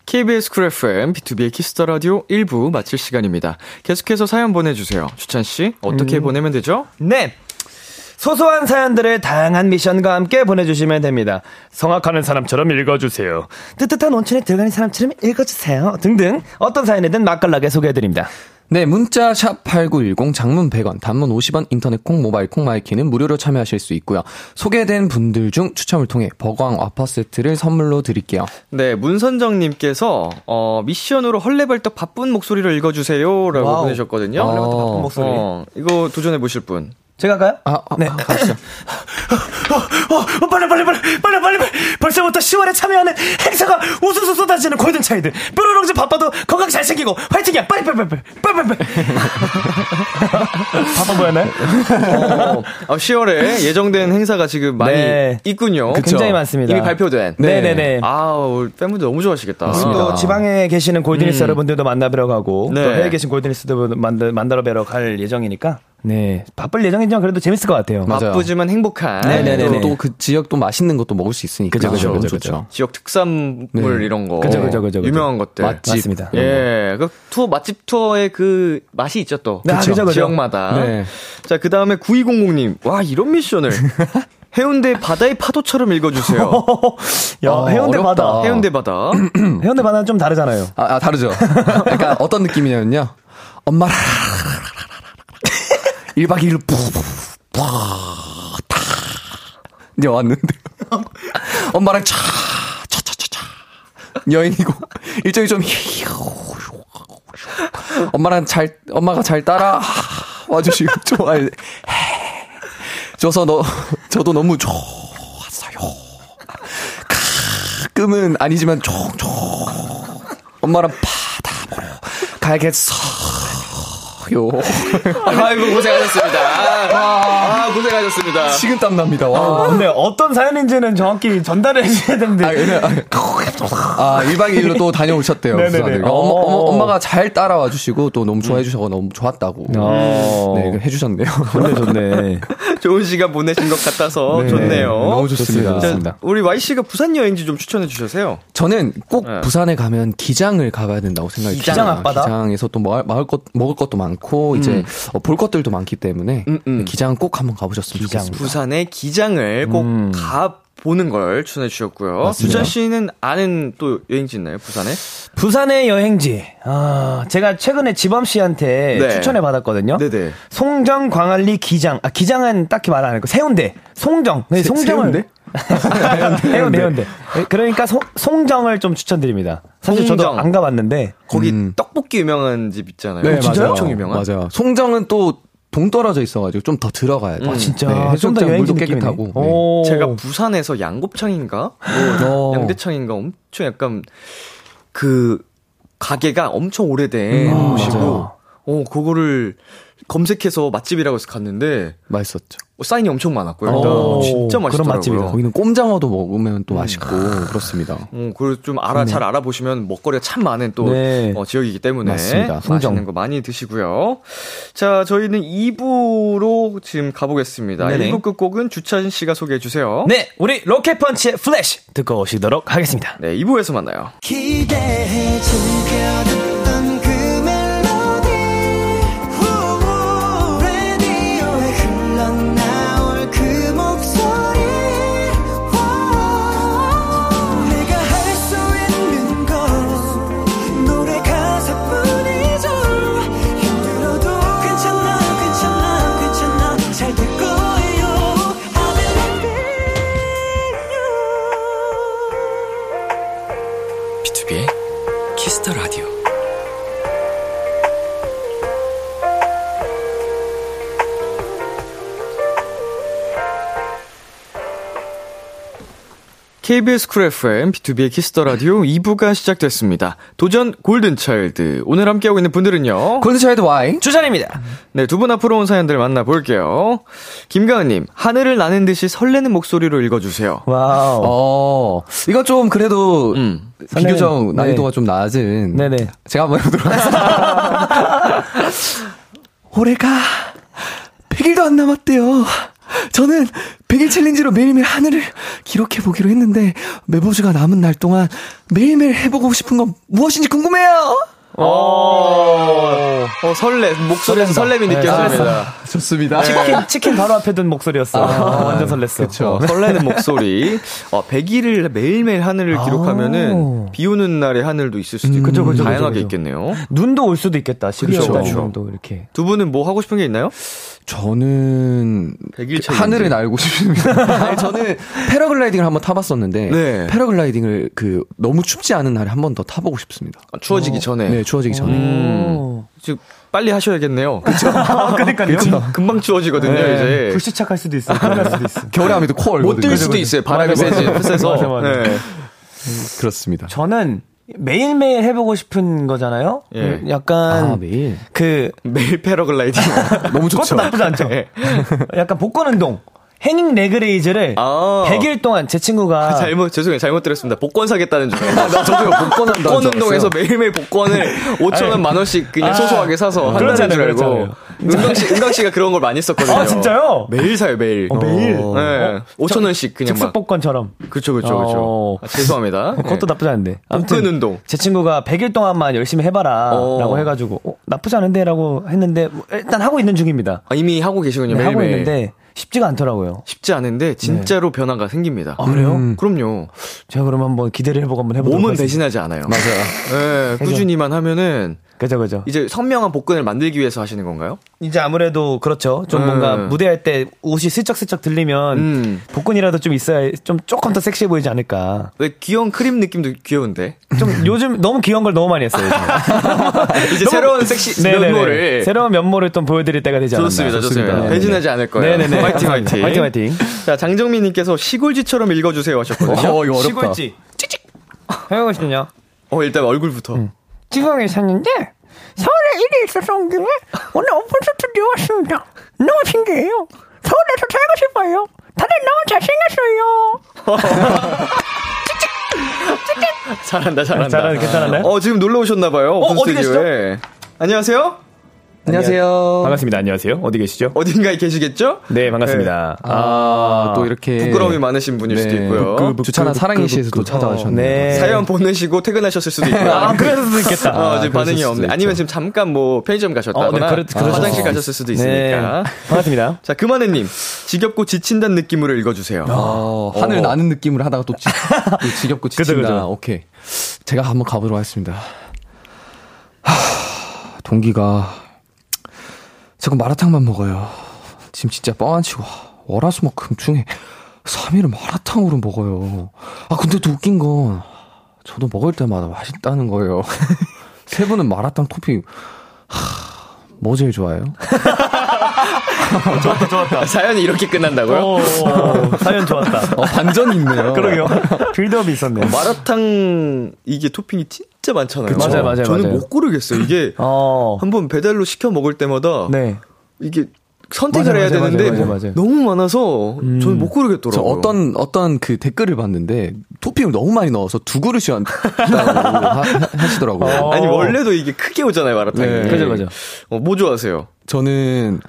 KBS 쿨 FM, 비투비의 키스 더 라디오 1부 마칠 시간입니다. 계속해서 사연 보내주세요. 주찬씨, 어떻게 보내면 되죠? 네. 소소한 사연들을 다양한 미션과 함께 보내주시면 됩니다. 성악하는 사람처럼 읽어주세요. 뜨뜻한 온천에 들어가는 사람처럼 읽어주세요. 등등 어떤 사연이든 맛깔나게 소개해드립니다. 네, 문자 샵 8910 장문 100원, 단문 50원, 인터넷 콩, 모바일 콩, 마이 케이는 무료로 참여하실 수 있고요. 소개된 분들 중 추첨을 통해 버거왕 와퍼 세트를 선물로 드릴게요. 네, 문선정 님께서, 어, 미션으로 헐레벌떡 바쁜 목소리로 읽어 주세요. 라고 와우. 보내셨거든요. 헐레벌떡 바쁜 목소리. 어, 이거 도전해 보실 분. 제가 가요? 아, 아, 네. 아, 가시죠. <laughs> 어, 어, 빨리, 빨리, 빨리, 빨리, 빨리, 빨리. 벌써부터 10월에 참여하는 행사가 우수수 쏟아지는 골든 차일드. 뾰로롱즈 바빠도 건강 잘 챙기고 화이팅이야. 빨리, 빨리, 빨리, 빨리, 빨리, 빨리. 바빠 보였나요? 어, 어, 10월에 예정된 행사가 지금 많이 네. 있군요. 굉장히 많습니다. 이미 발표된. 네, 네, 네. 아우, 팬분들 너무 좋아하시겠다. 또 지방에 계시는 골드니스 음. 여러분들도 만나뵈러 가고 네. 또 해외에 계신 골드니스도 만나, 만나러 뵈러 갈 예정이니까 네 바쁠 예정이지만 그래도 재밌을 것 같아요. 맞아요. 바쁘지만 행복한. 네네네네. 또그 지역 또 맛있는 것도 먹을 수 있으니까. 그죠, 그죠, 그죠, 좋죠. 지역 특산물 네. 이런 거. 그죠, 그죠, 그죠, 그죠. 유명한 것들. 맛집. 맞습니다. 예, 그 투어 맛집 투어의 그 맛이 있죠 또. 네, 그죠, 그죠. 지역마다. 네. 자, 그 다음에 9200님. 와, 이런 미션을. <laughs> 해운대 바다의 파도처럼 읽어주세요. <laughs> 야 아, 해운대 어렵다. 바다 해운대 바다. <clears throat> 해운대 바다는 좀 다르잖아요. 아, 아, 다르죠. <laughs> 약간 어떤 느낌이냐면요. 엄마랑 1박 2일로 푹, 다. 이제 왔는데. <laughs> 엄마랑 차, 차, 차, 차, 차. 여행이고, 일정이 좀, 엄마랑 잘, 엄마가 잘 따라 와주시고, <laughs> 좋아해. 줘서 너, 저도 너무 좋았어요. 가끔은 아니지만 종종 엄마랑 바다 보러 가야겠어 요. 아이고, 고생 하셨습니다. 아, 고생하셨습니다. 식은땀 납니다. 와. 아, 근데 어떤 사연인지는 정확히 전달을 해줘야 되는데. 아, 왜냐, 아, 1박 2일로 또 다녀오셨대요. <laughs> 네네네. 어. 엄마, 엄마, 엄마 가 잘 따라와 주시고 또 너무 좋아해 주셔서 너무 좋았다고. 어. 네, 해주셨네요. 좋네, 좋네. <laughs> 좋은 시간 보내신 것 같아서 네. 좋네요. 너무 좋습니다. 자, 우리 Y씨가 부산 여행지 좀 추천해 주세요. 저는 꼭 네. 부산에 가면 기장을 가봐야 된다고 생각이 기장 듭니다. 앞바다? 기장에서 또 먹을, 먹을 것, 먹을 것도 많고, 이제 어, 볼 것들도 많기 때문에, 음, 음. 기장은 꼭 한번 가보셨으면 좋겠습니다. 부산의 기장을 꼭 음. 가 보는 걸 추천해 주셨고요. 수찬 씨는 아는 또 여행지 있나요? 부산에? 부산의 여행지. 아, 제가 최근에 지범 씨한테 네. 추천을 받았거든요. 네네. 송정 광안리 기장. 아, 기장은 딱히 말 안 했고, 세운대. 송정. 네, 세- 송정을. 세운대? 해운대, 해운대. 예, 그러니까 송, 송정을 좀 추천드립니다. 사실 저도 송정. 안 가봤는데. 거기 음. 떡볶이 유명한 집 있잖아요. 네, 진짜요? 맞아요. 엄청 유명한. 맞아요. 송정은 또 동떨어져 있어가지고 좀 더 들어가야 돼 요. 아, 진짜. 네, 좀더 해수욕장 물도. 깨끗하고. 네. 오. 제가 부산에서 양곱창인가? 뭐 어. 양대창인가 엄청 약간 그 가게가 엄청 오래된 음, 곳이고. 어 그거를 검색해서 맛집이라고 해서 갔는데 맛있었죠. 어, 사인이 엄청 많았고요. 오, 일단 진짜 그런 맛있더라고요. 맛집이다. 거기는 꼼장어도 먹으면 또 맛있고 그렇습니다. 어, 그걸 좀 알아 잘 알아보시면 먹거리가 참 많은 또 네. 어, 지역이기 때문에 맞습니다. 맛있는 거 많이 드시고요. 자, 저희는 2부로 지금 가보겠습니다. 네네. 1부 끝곡은 주찬 씨가 소개해 주세요. 네, 우리 로켓펀치의 플래시 듣고 오시도록 하겠습니다. 네, 2부에서 만나요. 기대해 즐겨 KBS 쿨 FM, 비투비의 키스 더 라디오 2부가 시작됐습니다. 도전 골든차일드. 오늘 함께하고 있는 분들은요. 골든차일드 Y. 주찬입니다. 네, 두 분 앞으로 온 사연들 만나볼게요. 김가은님, 하늘을 나는 듯이 설레는 목소리로 읽어주세요. 와우. 어, 이건 좀 그래도 음. 비교적 난이도가 좀 낮은. 네네. 제가 한번 해보도록 하겠습니다. <laughs> 올해가 100일도 안 남았대요. 저는 100일 챌린지로 매일매일 하늘을 기록해 보기로 했는데 매보주가 남은 날 동안 매일매일 해보고 싶은 건 무엇인지 궁금해요. 어, 어, 설레, 목소리에서 설렘이 느껴집니다. 좋습니다. 치킨, 치킨 바로 앞에 둔 목소리였어. 어, 완전 설렜어. 그쵸. 어, 설레는 목소리. 어, 100일을 매일매일 하늘을 기록하면은 비 오는 날의 하늘도 있을 수도 있고 그죠, 그죠, 다양하게 그죠, 그죠. 있겠네요. 눈도 올 수도 있겠다. 12월. 달 그렇죠. 눈도 이렇게. 두 분은 뭐 하고 싶은 게 있나요? 저는 100일 challenge. 하늘을 날고 싶습니다. <laughs> 아니, 저는 패러글라이딩을 한번 타봤었는데 네. 패러글라이딩을 그 너무 춥지 않은 날에 한 번 더 타보고 싶습니다. 아, 추워지기 전에. 네, 추워지기 전에. 음. 지금 빨리 하셔야겠네요. <laughs> 그쵸? <laughs> 그러니까요. 금방 추워지거든요, 이제. 불시착할 수도 있어. 할 수도 있어. 겨울에 하면 또코 얼거든요. 못들 수도 있어요. 바람이 맞아, 맞아. 세지, 세서. 맞아, 맞아. 네. 그렇습니다. 저는 매일매일 해보고 싶은 거잖아요? 예. 약간. 아, 매일. 그, 매일 패러글라이딩. <laughs> 너무 그것도 좋죠. 나쁘지 않죠? 네. 약간 복근 운동. hanging leg raise를 아. 100일 동안 제 친구가 잘못, 죄송해요. 잘못 들었습니다. 복권 사겠다는 줄. 나 저도요, 복권 한다는 복권 줄 운동에서. 매일매일 복권을 <laughs> 5천 원, 만 원씩 그냥 아, 소소하게 사서 한다는 줄 알고. 그렇잖아요. 은광 씨, 은광 씨가 그런 걸 많이 했었거든요. 아, 진짜요? 매일 사요, 매일. 어, 매일? 네. 어, 5천원씩 그냥 즉석 막. 복권처럼. 그쵸, 그쵸, 그쵸. 어. 아, 죄송합니다. 그것도 네. 나쁘지 않은데. 복근 운동. 제 친구가 100일 동안만 열심히 해봐라. 어. 라고 해가지고, 어, 나쁘지 않은데? 라고 했는데, 뭐 일단 하고 있는 중입니다. 아, 이미 하고 계시군요, 네, 하고. 있는데, 쉽지가 않더라고요. 쉽지 않은데, 진짜로 변화가 생깁니다. 아, 그래요? 음. 그럼요. 제가 그럼 한번 기대를 해보고 한번 해보도록 몸은 하겠습니다. 배신하지 않아요. 맞아요. 네, 꾸준히만 하면은, 그죠, 그죠. 이제 선명한 복근을 만들기 위해서 하시는 건가요? 이제 아무래도 그렇죠. 좀 음. 뭔가 무대할 때 옷이 슬쩍슬쩍 들리면 음. 복근이라도 좀 있어야 좀 조금 더 섹시해 보이지 않을까. 왜 귀여운 크림 느낌도 귀여운데? 좀 요즘 너무 귀여운 걸 너무 많이 했어요. 요즘. <laughs> 이제 새로운 섹시 네네네. 면모를. 새로운 면모를 좀 보여드릴 때가 되지 않았나. 좋습니다, 좋습니다. 네네네. 배신하지 않을 거예요. 네네네. 화이팅, <laughs> 화이팅. 화이팅, 화이팅. 자, 장정민님께서 시골지처럼 읽어주세요 하셨거든요. 어, 이거 어렵다. 시골지. 찍찍. 해보시냐? 어, 일단 얼굴부터. 지방에 샀는데 서울에 일이 있어서 온 김에 오늘 오픈 스튜디오 왔습니다. 너무 신기해요. 서울에서 살고 싶어요. 다들 너무 잘생겼어요. 잘한다, 잘한다. 잘하는 괜찮았나요? 어, 지금 놀러 오셨나봐요. 오픈 어디 스튜디오에. 안녕하세요? 안녕하세요. 반갑습니다. 안녕하세요. 어디 계시죠? 어딘가에 계시겠죠? 네, 반갑습니다. 아, 또 이렇게. 부끄러움이 많으신 분일 수도 있고요. 주찬아 사랑해 씨께서 또 찾아와주셨네요. 네. 사연 보내시고 퇴근하셨을 수도 있고요. <laughs> 아, 그럴 수도 있겠다. 어, 지금 그러실 반응이 없네. 아니면 지금 잠깐 뭐 편의점 가셨다거나 어, 네, 그렇- 그러셨을 화장실 가셨을 수도 네. 있으니까. 반갑습니다. <laughs> 자, 그만해 님. 지겹고 지친다는 느낌으로 읽어 주세요. 어, 하늘 나는 느낌을 하다가 또, 지, 또 지겹고 지친다. 그죠. 오케이. 제가 한번 가보도록 하겠습니다. 하, 동기가 자꾸 마라탕만 먹어요. 지금 진짜 뻥 안 치고 월화수목 금 중에 3일을 마라탕으로 먹어요. 아, 근데 또 웃긴 건, 저도 먹을 때마다 맛있다는 거예요. <laughs> 세 분은 마라탕 토핑, 하, 뭐 제일 좋아해요? 좋았다, 좋았다. <laughs> 사연이 이렇게 끝난다고요? 오, 오, 사연 좋았다. 어, 반전이 있네요. <laughs> 그러게요. 빌드업이 있었네. 마라탕 이게 토핑이 진짜 많잖아요. 그쵸. 맞아요, 맞아요, 저는 맞아요. 못 고르겠어요. 이게 <laughs> 어. 한번 배달로 시켜 먹을 때마다 네. 이게 선택을 맞아요, 해야 맞아요, 되는데 맞아요, 맞아요. 너무 많아서 저는 못저 고르겠더라고요. 어떤, 어떤 그 댓글을 봤는데, 토핑을 너무 많이 넣어서 두 그릇이 한다고 <laughs> 하- 하시더라고요. 어. 아니 원래도 이게 크게 오잖아요 마라탕이. 네. 그죠, 그죠. 어, 뭐 좋아하세요? 저는,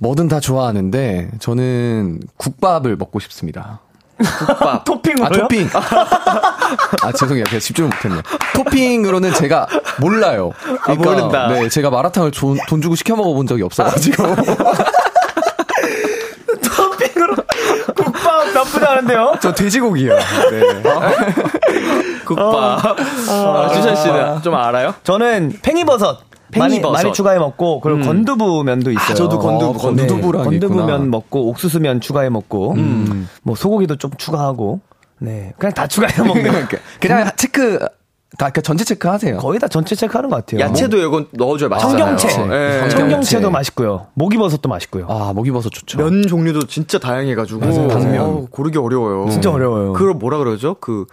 뭐든 다 좋아하는데, 저는 국밥을 먹고 싶습니다. 국밥. <laughs> 토핑으로요? 아, 토핑. <laughs> 아, 죄송해요. 제가 집중을 못했네요. 토핑으로는 제가 몰라요. 그러니까, 모른다. 네, 제가 마라탕을 돈, 돈 주고 시켜 먹어본 적이 없어가지고. <laughs> 토핑으로. 국밥 나쁘지 않은데요? 저 돼지고기요. 네. 국밥. 아, 주찬 씨는 좀 알아요? 저는 팽이버섯. 많이. 많이 추가해 먹고, 그리고 건두부 면도 있어요. 아, 저도 건두부, 어, 건두부랑 건두부면 있구나. 먹고, 옥수수 면 추가해 먹고, 뭐 소고기도 좀 추가하고, 네. 그냥 다 추가해 <laughs> 먹는. 그냥 체크, 다, 그 전체 체크 하세요. 거의 다 전체 체크하는 것 같아요. 야채도 이건 넣어줘야 맛있잖아요. 청경채. 예. 청경- 청경채도 청경채. 맛있고요. 목이버섯도 맛있고요. 아, 목이버섯 좋죠. 면 종류도 진짜 다양해가지고 맞아요, 당면. 어우, 고르기 어려워요. 진짜 어려워요. 그걸 뭐라 그러죠? 그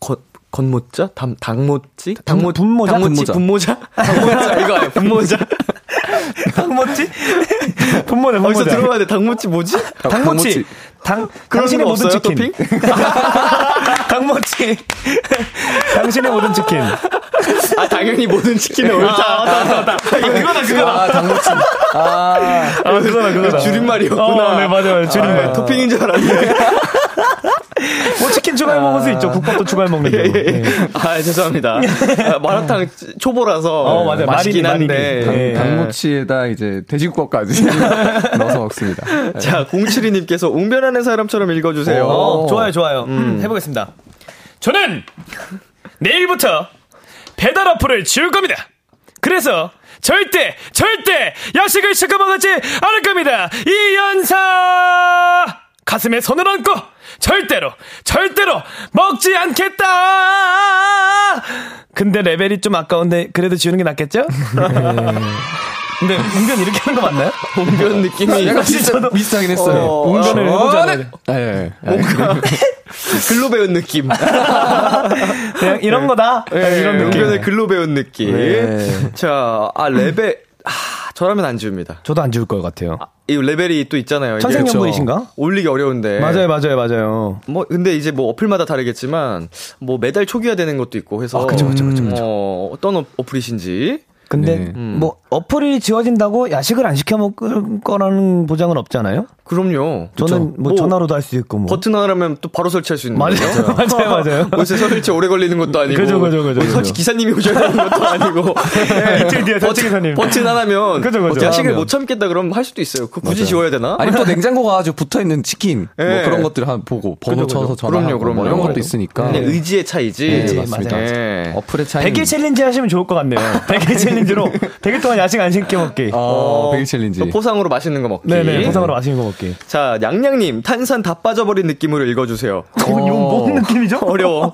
건, 건모자? 담, 당모찌? 당모, 분모자? 당모찌? 분모자? 당모자? <laughs> 이거 아니야, 분모자? <laughs> 당모찌? <laughs> 분모네, 어디서 분모자. 들어봐야 돼. 당모찌 뭐지? 당모찌. 당, 그런 당신의 거 모든 없어요, 치킨. 토핑? <laughs> 당모찌. 당신의 모든 치킨. 아, 당연히 모든 치킨에 옳다. 아, 맞다, 맞다. 이거 그거다, 그거다. 아, 당모치. 아, 아, 그거다, 그거다. 줄임말이었구나. 어, 네, 맞아요. 줄임말. 아, 토핑인 줄 알았네. 뭐 치킨 추가해 먹을 수 있죠. 국밥도 추가해 먹는데. 네. 아, 죄송합니다. 아, 마라탕 초보라서 어, 맞아요. 맛있긴 마리니, 한데. 마리니. 네. 당모치에다 이제 돼지국밥까지 <laughs> 넣어서 먹습니다. 자, 072님께서 웅변하는 사람처럼 읽어주세요. 어, 좋아요, 좋아요. 해보겠습니다. 저는 내일부터 배달 어플을 지울 겁니다. 그래서 절대, 절대 야식을 시켜 먹지 않을 겁니다. 이 연사! 가슴에 손을 얹고 절대로, 절대로 먹지 않겠다! 근데 레벨이 좀 아까운데 그래도 지우는 게 낫겠죠? 근데 은근 이렇게 하는 거 맞나요? <laughs> 웅변 느낌이 약간 비슷, 비슷하긴 했어요. 어, 웅변을 어, 해보자. 네. 예. 예. <laughs> 글로 배운 느낌. <laughs> 그냥 이런 거다. 이런 느낌. 웅변의 글로 배운 느낌. 네. 자, 아, 레벨. 아, 저라면 안 지웁니다. 저도 안 지울 것 같아요. 이 레벨이 또 있잖아요. 천생연분이신가? 올리기 어려운데. 맞아요, 맞아요, 맞아요. 뭐 근데 이제 뭐 어플마다 다르겠지만 뭐 매달 초기화 되는 것도 있고 해서 아, 그쵸, 그쵸, 그쵸, 그쵸. 어, 어떤 어- 어플이신지 근데 네. 뭐 어플이 지워진다고 야식을 안 시켜 먹을 거라는 보장은 없잖아요. 그럼요. 저는 뭐, 전화로도 할 수 있고 뭐. 버튼 하나면 또 바로 설치할 수 있는 맞아요. <laughs> 맞아요, 맞아요. <laughs> 요새 설치 오래 걸리는 것도 아니고. 그죠, 그죠, 그죠, 뭐. 설치 기사님이 오셔야 되는 것도 아니고. <laughs> 네, 이틀 뒤에 설치 기사님. 버튼 하나면 그죠, 그죠. 야식을. 못 참겠다 그러면 할 수도 있어요. 그 굳이 지워야 되나? 아니 또 냉장고 가가지고 붙어 있는 치킨 뭐 예. 그런 것들 한 보고 번호 그죠. 쳐서 전화하고 그럼요, 뭐 그럼요. 이런 것도 있으니까 그냥 의지의 차이지. 네, 맞아요. 맞습니다. 네. 어플의 차이 100일 challenge 하시면 좋을 것 같네요. 100일 challenge 로 100일 동안 야식 안 시켜 먹기. 어, 100일 challenge 또 포상으로 맛있는 거 먹기. 네네, 포상으로 맛있는 거 먹기. 자, 양양님, 탄산 다 빠져버린 느낌으로 읽어주세요. 이거 뭔 느낌이죠? <laughs> 어려워.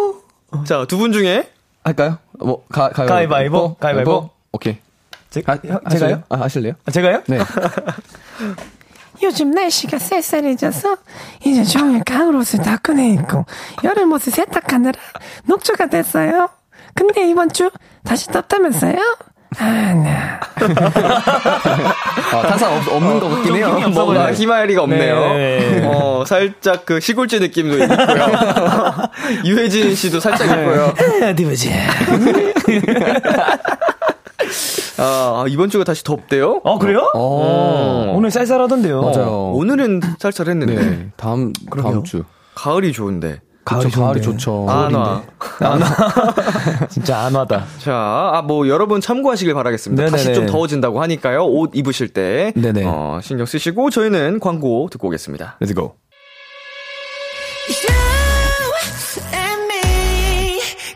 <laughs> 자, 두 분 중에 할까요? 뭐 가, 가요 가위바위보? 가위바위보? 오케이 제, 하, 제가요? 하실래요? 아 하실래요? 아, 제가요? 네 <laughs> 요즘 날씨가 쌀쌀해져서 어제 종일 가을 옷을 다 꺼내 입고 여름 옷을 세탁하느라 녹초가 됐어요. 근데 이번 주 다시 덥다면서요? <laughs> 아, 나. 아, 탄산 없, 없는 것 같긴 해요 뭔가. 희마리가 없네요. 네. 어, 살짝 그 시골지 느낌도 있고요. <laughs> 유해진 씨도 살짝 있고요. 어디 보자. <laughs> 아, 이번 주가 다시 덥대요? 어, 그래요? 어, 오늘 쌀쌀하던데요. 맞아요 오늘은 쌀쌀했는데. 네 다음 다음 주 가을이 좋은데. 가을이 그쵸, 가을이. 좋죠 안 와. <laughs> 진짜 안 와다. 자, 아, 뭐, 여러분 참고하시길 바라겠습니다. 네네네. 다시 좀 더워진다고 하니까요. 옷 입으실 때. 네네. 어, 신경 쓰시고, 저희는 광고 듣고 오겠습니다. Let's go.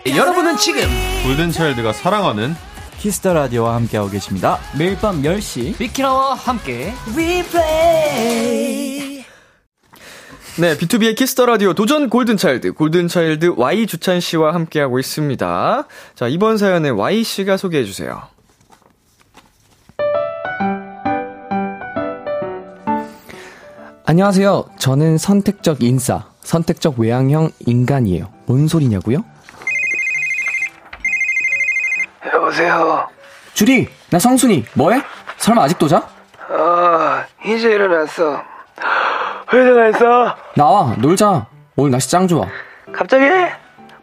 여러분은 지금 골든차일드가 사랑하는 키스 더 라디오와 함께하고 계십니다. 매일 밤 10시 비키라와 함께 네, B2B의 키스터 라디오 도전 골든차일드, 골든차일드 Y 주찬 씨와 함께하고 있습니다. 자, 이번 사연에 Y 씨가 소개해 주세요. 안녕하세요. 저는 선택적 인싸, 선택적 외향형 인간이에요. 뭔 소리냐고요? 여보세요. 주리, 나 성순이. 뭐해? 설마 아직도 자? 아, 이제 일어났어. 회사 가 있어? 나와, 놀자. 오늘 날씨 짱 좋아. 갑자기?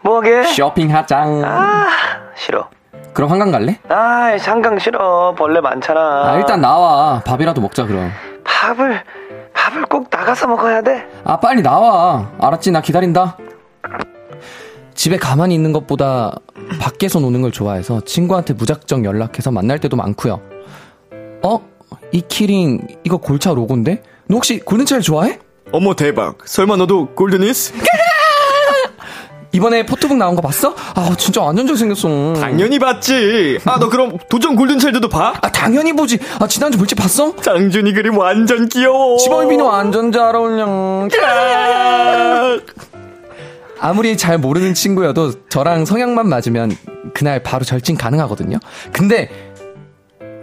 뭐하게? 쇼핑하자. 아, 싫어. 그럼 한강 갈래? 아, 상강 싫어. 벌레 많잖아. 아, 일단 나와. 밥이라도 먹자, 그럼. 밥을, 밥을 꼭 나가서 먹어야 돼? 아, 빨리 나와. 알았지? 나 기다린다. 집에 가만히 있는 것보다 밖에서 노는 걸 좋아해서 친구한테 무작정 연락해서 만날 때도 많고요. 어? 이 키링 이거 골차 로고인데? 너 혹시 골든차일 좋아해? 어머, 대박. 설마 너도 골든이스? <laughs> 이번에 포토북 나온 거 봤어? 아 진짜 완전 잘생겼어. 당연히 봤지. 아, 너 그럼 도전 골든차일드도 봐? 아 당연히 보지. 아 지난주 물집 봤어? 장준이 그림 완전 귀여워. 지범이비는 완전 잘 어울려. <laughs> 아무리 잘 모르는 친구여도 저랑 성향만 맞으면 그날 바로 절친 가능하거든요. 근데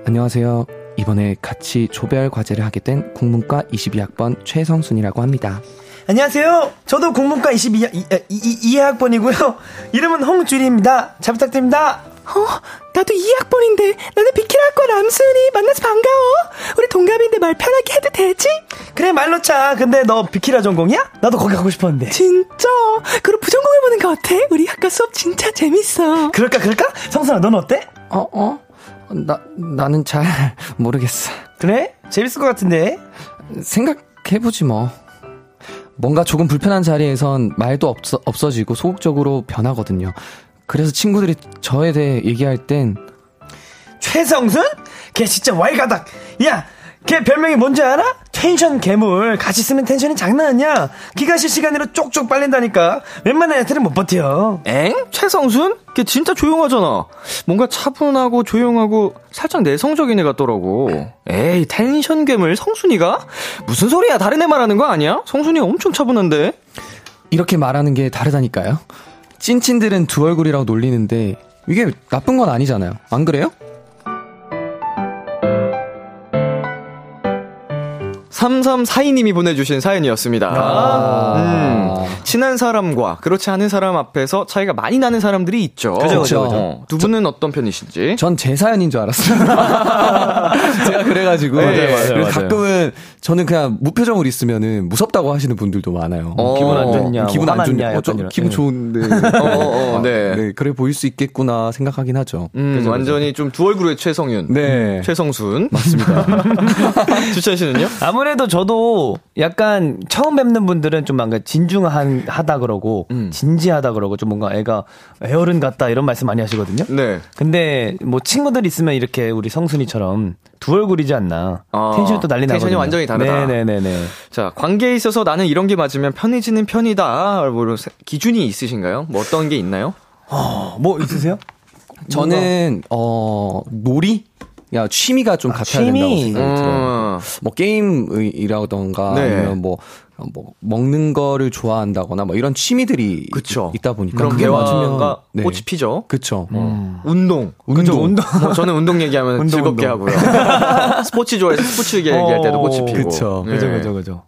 안녕하세요. 이번에 같이 조별 과제를 하게 된 국문과 22학번 최성순이라고 합니다. 안녕하세요. 저도 공문과 22, 2 학번이고요. 이름은 홍주리입니다. 잘 부탁드립니다. 어, 나도 2학번인데 나는 비키라학과 남순이 만나서 반가워. 우리 동갑인데 말 편하게 해도 되지? 그래 말로 차. 근데 너 비키라 전공이야? 나도 거기 가고 싶었는데. 진짜? 그럼 부전공해보는 거 어때? 우리 학과 수업 진짜 재밌어. 그럴까 그럴까? 성순아 넌 어때? 어, 어? 나, 나는 잘 <laughs> 모르겠어. 그래? 재밌을 것 같은데. 생각해보지 뭐. 뭔가 조금 불편한 자리에선 말도 없어, 없어지고 소극적으로 변하거든요. 그래서 친구들이 저에 대해 얘기할 땐 최성순? 걔 진짜 왈가닥. 야, 걔 별명이 뭔지 알아? 텐션 괴물. 같이 쓰면 텐션이 장난 아니야. 기가 실시간으로 쪽쪽 빨린다니까. 웬만한 애들은 못 버텨. 엥? 최성순? 걔 진짜 조용하잖아. 뭔가 차분하고 조용하고 살짝 내성적인 애 같더라고. 에이, 텐션 괴물 성순이가? 무슨 소리야? 다른 애 말하는 거 아니야? 성순이 엄청 차분한데. 이렇게 말하는 게 다르다니까요. 찐친들은 두 얼굴이라고 놀리는데 이게 나쁜 건 아니잖아요. 안 그래요? 3342님이 보내주신 사연이었습니다. 아. 음, 친한 사람과 그렇지 않은 사람 앞에서 차이가 많이 나는 사람들이 있죠. 그죠, 그죠, 그죠. 어, 두 분은 어떤 편이신지? 전 제 사연인 줄 알았어요. <laughs> 제가 그래가지고. 네, 맞아요, 그래서 맞아요. 가끔은 저는 그냥 무표정으로 있으면은 무섭다고 하시는 분들도 많아요. 어, 기분 안 좋냐, 기분 뭐 안 좋냐. 어, 좀. 기분 네. 좋은데. 어, 어, 어, 네. 네, 그래 보일 수 있겠구나 생각하긴 하죠. 음, 그죠. 완전히 좀 두 얼굴의 최성윤. 네. 최성순. 맞습니다. <laughs> 주찬 씨는요? 아무래도 저도 약간 처음 뵙는 분들은 좀 뭔가 진중한 하다 그러고 음. 진지하다 그러고 좀 뭔가 애가 애어른 같다 이런 말씀 많이 하시거든요. 네. 근데 뭐 친구들 있으면 이렇게 우리 성순이처럼 두 얼굴이지 않나. 아, 텐션이 또 난리 나거든요. 텐션이 완전히 다르다. 네네네네. 자, 관계에 있어서 나는 이런 게 맞으면 편해지는 편이다. 뭐 기준이 있으신가요? 뭐 어떤 게 있나요? 어, 뭐 있으세요? 저는 어 놀이 야 취미가 좀 같아야 취미. 된다고 생각이 들어요. 어, 뭐 게임이라던가 네. 아니면 뭐, 뭐 먹는 거를 좋아한다거나 뭐 이런 취미들이 그쵸. 있, 다 보니까 그럼 그게 맞으면 네. 꽃이 피죠. 그쵸. 운동. 운동. 운동. <laughs> 뭐 저는 운동 얘기하면 운동, 즐겁게 운동. 하고요. <laughs> 스포츠 좋아해서 스포츠 얘기할 때도 꽃이 피고. 네. 그죠, 그죠, 그죠.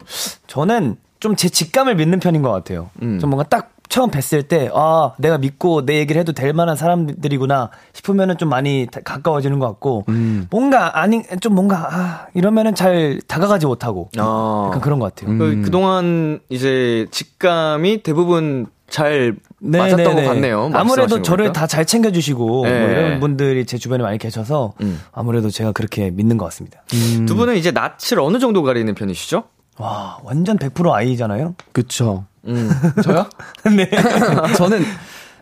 저는 좀 제 직감을 믿는 편인 것 같아요. 음. 좀 뭔가 딱 처음 뵀을 때, 아, 내가 믿고 내 얘기를 해도 될 만한 사람들이구나 싶으면은 좀 많이 다- 가까워지는 것 같고, 음. 뭔가, 아니, 좀 뭔가, 아, 이러면은 잘 다가가지 못하고, 아. 약간 그런 것 같아요. 그, 그동안 이제 직감이 대부분 잘 맞았던 네네네. 것 같네요. 아무래도 저를. 다 잘 챙겨주시고, 네. 뭐 이런 분들이 제 주변에 많이 계셔서, 음. 아무래도 제가 그렇게 믿는 것 같습니다. 두 분은 이제 낯을 어느 정도 가리는 편이시죠? 와, 완전 100% 아이잖아요? 그쵸. 음. 저요? <laughs> 네. <laughs> 저는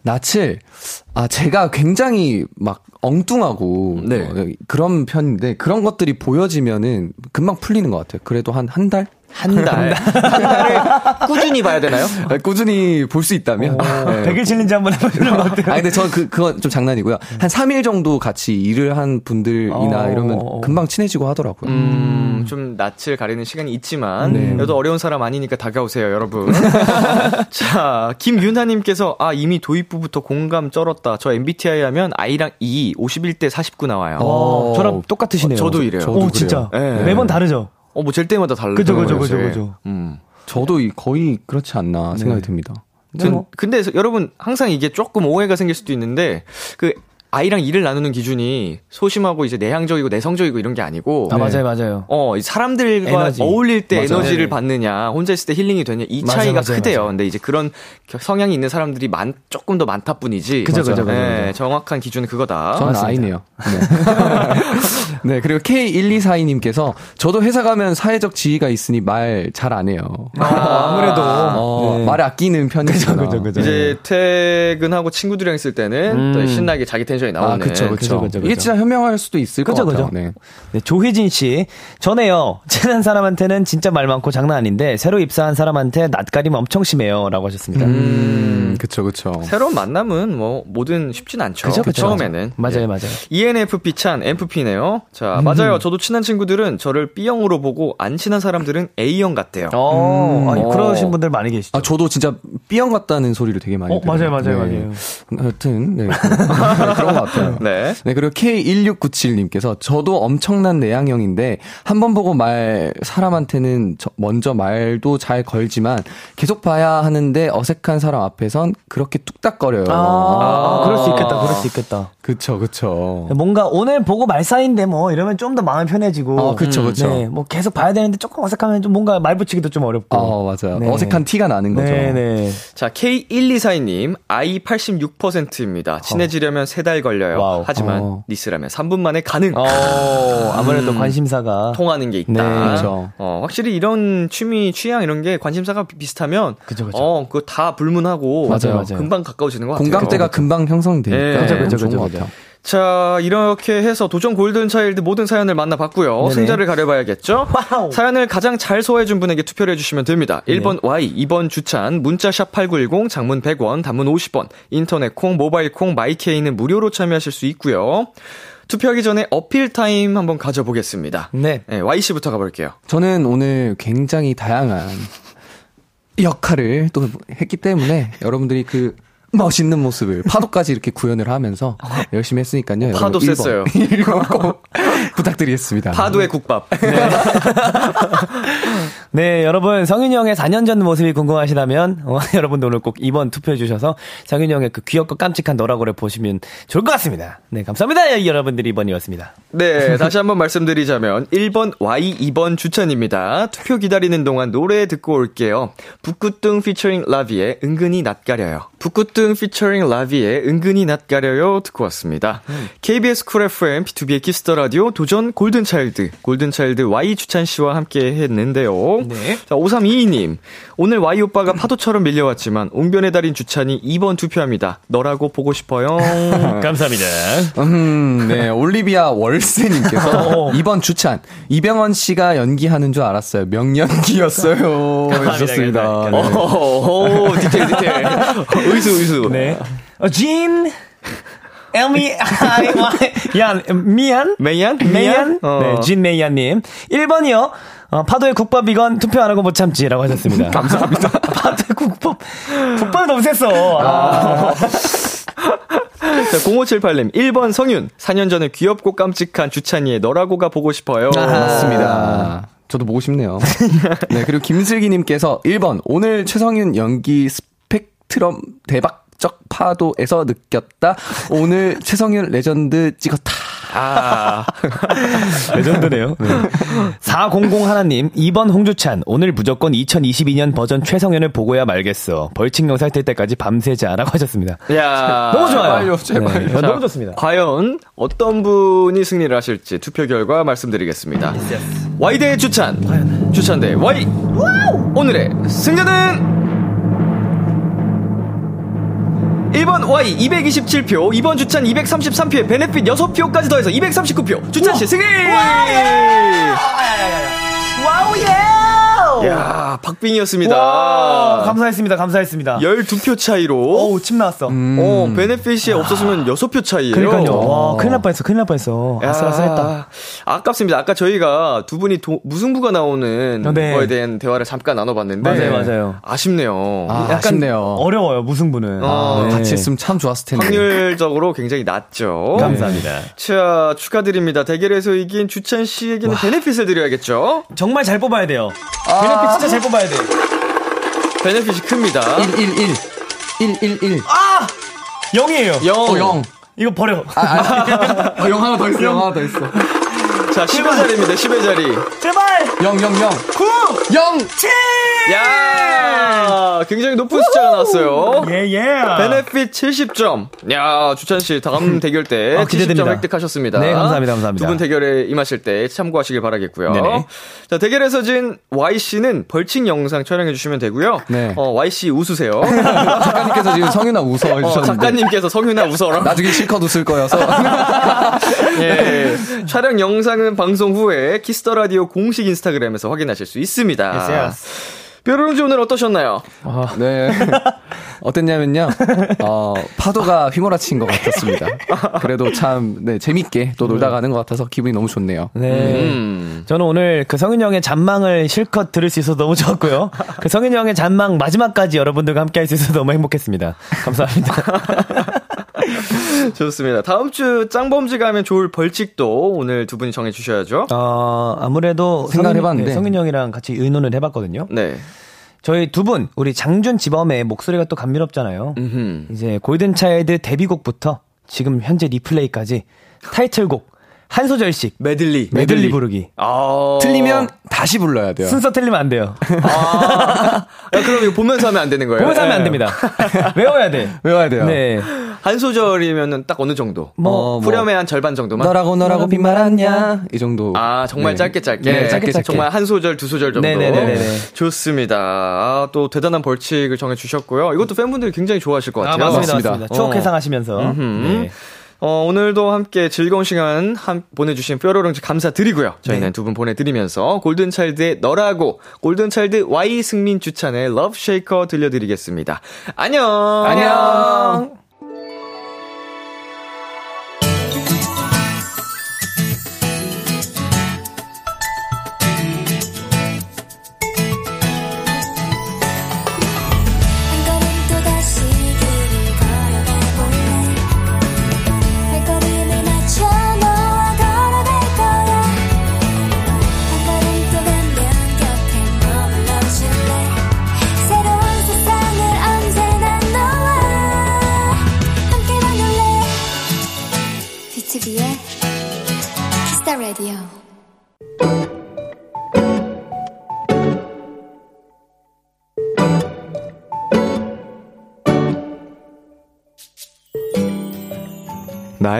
낯을 아 제가 굉장히 막 엉뚱하고 네. 어, 그런 편인데 그런 것들이 보여지면은 금방 풀리는 것 같아요. 그래도 한 한 달? 한 달. 한 달을 꾸준히 봐야 되나요? 네, 꾸준히 볼 수 있다면. 네. 100일 챌린지 한번 해보시는 것 같아요. 아 근데 저는 그, 그건 좀 장난이고요. 한 3일 정도 같이 일을 한 분들이나 어. 이러면 금방 친해지고 하더라고요. 음, 좀 낯을 가리는 시간이 있지만, 네. 그래도 어려운 사람 아니니까 다가오세요, 여러분. <laughs> 자, 김윤하님께서, 아, 이미 도입부부터 공감 쩔었다. 저 MBTI 하면 I랑 E, 51대 49 나와요. 어, 저랑 똑같으시네요. 저도 이래요. 오, 저도 진짜. 그래요. 네. 매번 다르죠? 어, 뭐, 잴 때마다 달라요. 그죠, 그죠, 그죠, 그죠. 음. 저도 이- 거의 그렇지 않나 생각이 듭니다. 전, 뭐. 근데 여러분 항상 이게 조금 오해가 생길 수도 있는데 그 아이랑 일을 나누는 기준이 소심하고 이제 내향적이고 내성적이고 이런 게 아니고 아, 맞아요, 맞아요. 어, 이 사람들과 에너지. 어울릴 때 맞아요. 에너지를 네. 받느냐, 혼자 있을 때 힐링이 되냐, 이 맞아요, 차이가 맞아요, 크대요. 맞아요. 근데 이제 그런 겨- 성향이 있는 사람들이 많, 조금 더 많다 뿐이지. 그죠, 그죠, 그죠, 네. 정확한 기준은 그거다. 저는 맞습니다. 아이네요. <laughs> 네. 네, 그리고 K1242님께서 저도 회사 가면 사회적 지위가 있으니 말 잘 안 해요. 아, 아무래도. 어, 네. 말을 아끼는 편이구나. 그죠, 그죠. 이제 퇴근하고 친구들이랑 있을 때는 음. 또 신나게 자기 텐션이 나오네. 아, 그쵸, 그쵸. 그죠, 이게. 진짜 현명할 수도 있을 그죠, 것 같아요. 그죠. 네. 네, 조혜진 씨. 전에요. 친한 사람한테는 진짜 말 많고 장난 아닌데, 새로 입사한 사람한테 낯가림 엄청 심해요. 라고 하셨습니다. 음, 그쵸, 그쵸. 새로운 만남은 뭐 뭐든 쉽진 않죠. 그죠, 그죠. 처음에는. 맞아요, 예. 맞아요. ENFP 찬 MFP네요. 자, 음. 맞아요. 저도 친한 친구들은 저를 B형으로 보고 안 친한 사람들은 A형 같대요. 어, 아니, 어. 그러신 분들 많이 계시죠. 아, 저도 진짜 B형 같다는 소리를 되게 많이 어, 들어요. 맞아요, 맞아요, 네. 맞아요. 하여튼, 네. <laughs> 그런 것 같아요. 네. 네, 그리고 K1697님께서 저도 엄청난 내향형인데 한 번 보고 말 사람한테는 저- 먼저 말도 잘 걸지만 계속 봐야 하는데 어색한 사람 앞에선 그렇게 뚝딱거려요. 아, 그럴 수 있겠다, 그럴 수 있겠다. 그쵸, 그쵸. 뭔가 오늘 보고 말 사이인데 뭐 이러면 좀 더 마음이 편해지고. 어, 그쵸, 그쵸. 네, 뭐 계속 봐야 되는데 조금 어색하면 좀 뭔가 말 붙이기도 좀 어렵고. 어, 맞아요. 네. 어색한 티가 나는 거죠. 네, 네. 자, K1242님, I 86%입니다. 친해지려면 세달 걸려요. wow. 하지만 어. 니스라면 3분 만에 가능. 어, 아무래도 관심사가. 통하는 게 있다. 네, 그렇죠. 어, 확실히 이런 취미, 취향 이런 게 관심사가 비- 비슷하면 그죠, 그죠. 어, 그거 다 불문하고 맞아요, 맞아요. 금방 가까워지는 것 같아요. 공감대가 금방 형성되니까. 네. 그죠, 그죠, 좋은 그죠, 것 그죠. 자, 이렇게 해서 도전 골든 차일드 모든 사연을 만나봤고요. 네네. 승자를 가려봐야겠죠? wow. 사연을 가장 잘 소화해준 분에게 투표를 해주시면 됩니다. 네. 1번 Y, 2번 주찬, 문자샵 8910, 장문 100원, 단문 50원, 인터넷 콩, 모바일 콩, 마이 K는 무료로 참여하실 수 있고요. 투표하기 전에 어필 타임 한번 가져보겠습니다. 네. 네, Y씨부터 가볼게요. 저는 오늘 굉장히 다양한 역할을 또 했기 때문에 여러분들이 그 멋있는 모습을 파도까지 이렇게 구현을 하면서 열심히 했으니까요. 파도 여러분 셌어요. <laughs> 1번 꼭 부탁드리겠습니다. 파도의 국밥. <laughs> 네, 여러분, 성윤이 형의 4년 전 모습이 궁금하시다면, 어, <laughs> 여러분도 오늘 꼭 2번 투표해 주셔서 성윤이 형의 그 귀엽고 깜찍한 너라고를 보시면 좋을 것 같습니다. 네, 감사합니다. 여러분들이 2번이었습니다. 네, 다시 한번 말씀드리자면 1번 Y, 2번 주찬입니다. 투표 기다리는 동안 노래 듣고 올게요. 북구뚱 피처링 라비의 은근히 낯가려요. 북구뚱 피처링 라비의 은근히 낯가려요 듣고 왔습니다. KBS 쿨 FM, B2B의 키스터 라디오 도전 골든차일드, 골든차일드 Y 주찬 씨와 함께 했는데요. 네. 자, 5322님. 오늘 Y 오빠가 파도처럼 밀려왔지만 웅변의 달인 주찬이 2번 투표합니다. 너라고 보고 싶어요. <laughs> 감사합니다. 음, 네. 올리비아 월세님께서 <laughs> 이번 주찬 이병헌 씨가 연기하는 줄 알았어요. 명연기였어요. 해주셨습니다. 감사합니다. 오, 오, 디테일, 디테일. <laughs> 의수, 의수. 네. 어, 진, 와이, 얀, 미안? 메이안? 메이안? 어. 네, 진 메이안님. 1번이요. 어, 파도의 국밥 이건 투표 안 하고 못 참지라고 하셨습니다. <laughs> 감사합니다. <laughs> 파도의 국밥. 국밥이 너무 셌어. 아. <laughs> 자, 0578님. 1번 성윤. 4년 전에 귀엽고 깜찍한 주찬이의 너라고가 보고 싶어요. 맞습니다. 저도 보고 싶네요. 네, 그리고 김슬기님께서 1번, 오늘 최성윤 연기 스펙트럼 대박 적 파도에서 느꼈다. 오늘 <laughs> 최성윤 레전드 찍었다. 아, <laughs> 레전드네요. 400 하나님, 2번 홍주찬. 오늘 무조건 2022년 버전 최성현을 보고야 말겠어. 벌칙 영상 뜰 때까지 밤새자라고 하셨습니다. 야. 너무 좋아요. 제발요, 제발요. 네, 너무 좋습니다. 과연 어떤 분이 승리를 하실지 투표 결과 말씀드리겠습니다. Y 대 주찬. 주찬 대 Y. 오늘의 승자는 1번 Y 227표, 2번 주찬 233표에 benefit 6표까지 더해서 239표. 주찬 씨 승리! wow yeah! 야, 박빙이었습니다. 와, 감사했습니다. 감사했습니다. 12표 차이로. 어우, 침 나왔어. 어, benefit이 없었으면 6표 차이에요. 그러니까요. 와, 큰일 날 뻔했어. 큰일 날 뻔했어. 야, 아슬아슬했다. 아깝습니다. 아까 저희가 두 분이 도, 무승부가 나오는 네. 거에 대한 대화를 잠깐 나눠봤는데 맞아요, 맞아요. 아쉽네요. 아, 약간 아쉽네요. 어려워요, 무승부는. 어, 네. 같이 했으면 참 좋았을 텐데. 확률적으로 굉장히 낮죠. 감사합니다. 자, 축하드립니다. 대결에서 이긴 주찬 씨에게는 베네핏을 드려야겠죠? 정말 잘 뽑아야 돼요. 베네핏 진짜 잘 뽑아야 돼. 베네핏이 큽니다. 111. 111. 아! 0이에요. 0. 어, 0. 이거 버려. 아, 아, <laughs> 어, 0 하나 더 있어, 0 하나 더 있어. 자, 10의 자리입니다. 10의 자리. 제발! 0, 0, 0. 9! 0! 야 굉장히 높은 숫자가 나왔어요. 예, 예. 베네핏 70점. 야, 주찬 씨 다음 대결 때 아, 70점 기대됩니다. 획득하셨습니다. 네, 감사합니다, 감사합니다. 두 분 대결에 임하실 때 참고하시길 바라겠고요. 네네. 자, 대결에서 진 Y 씨는 벌칙 영상 촬영해 주시면 되고요. 네. 어, Y 씨 웃으세요. <laughs> 작가님께서 지금 성윤아 웃어 어, 해주셨는데. 작가님께서 성윤아 웃어라. 나중에 실컷 웃을 거여서. <laughs> 예. 촬영 영상 은 방송 후에 Kiss the Radio 공식 인스타그램에서 확인하실 수 있습니다. Yes, yes. 뾰로롱즈 오늘 어떠셨나요? 네. <laughs> 어땠냐면요. 어, 파도가 휘몰아친 것 같았습니다. 그래도 참, 네, 재밌게 또 놀다 가는 것 같아서 기분이 너무 좋네요. 네. 음. 저는 오늘 그 성윤 형의 잔망을 실컷 들을 수 있어서 너무 좋았고요. 그 성윤 형의 잔망 마지막까지 여러분들과 함께 할 수 있어서 너무 행복했습니다. 감사합니다. <laughs> <laughs> 좋습니다. 다음 주 짱범지가 하면 좋을 벌칙도 오늘 두 분이 정해 주셔야죠. 어, 아무래도 생각을 성윤- 해봤는데. 네, 형이랑 같이 의논을 해 봤거든요. 네. 저희 두 분, 우리 장준 지범의 목소리가 또 감미롭잖아요. 음흠. 이제 골든차일드 데뷔곡부터 지금 현재 리플레이까지 타이틀곡 한 소절씩 메들리. 메들리 부르기. 아. 틀리면 다시 불러야 돼요. 순서 틀리면 안 돼요. 아. 야, <laughs> 그럼 이거 보면서 하면 안 되는 거예요? 보면서 하면 안 네. 됩니다. <laughs> 외워야 돼. 외워야 돼요. 네. 한 소절이면은 딱 어느 정도? 뭐, 뭐. 후렴의 한 절반 정도만? 너라고 너라고 빈말 않냐? 이 정도. 아, 정말 네. 짧게 짧게. 네, 짧게 짧게. 정말 한 소절, 두 소절 정도. 네네네네네. 좋습니다. 아, 또 대단한 벌칙을 정해 주셨고요. 이것도 팬분들이 굉장히 좋아하실 것 같아요. 맞습니다. 맞습니다. 맞습니다. 추억 어. 회상하시면서. 음흠. 네. 어, 오늘도 함께 즐거운 시간 한, 보내주신 뾰로롱즈 감사드리고요. 저희는 네. 두분 보내드리면서 골든차일드의 너라고, 골든차일드 Y 승민 주찬의 Love Shaker 들려드리겠습니다. 안녕! 안녕!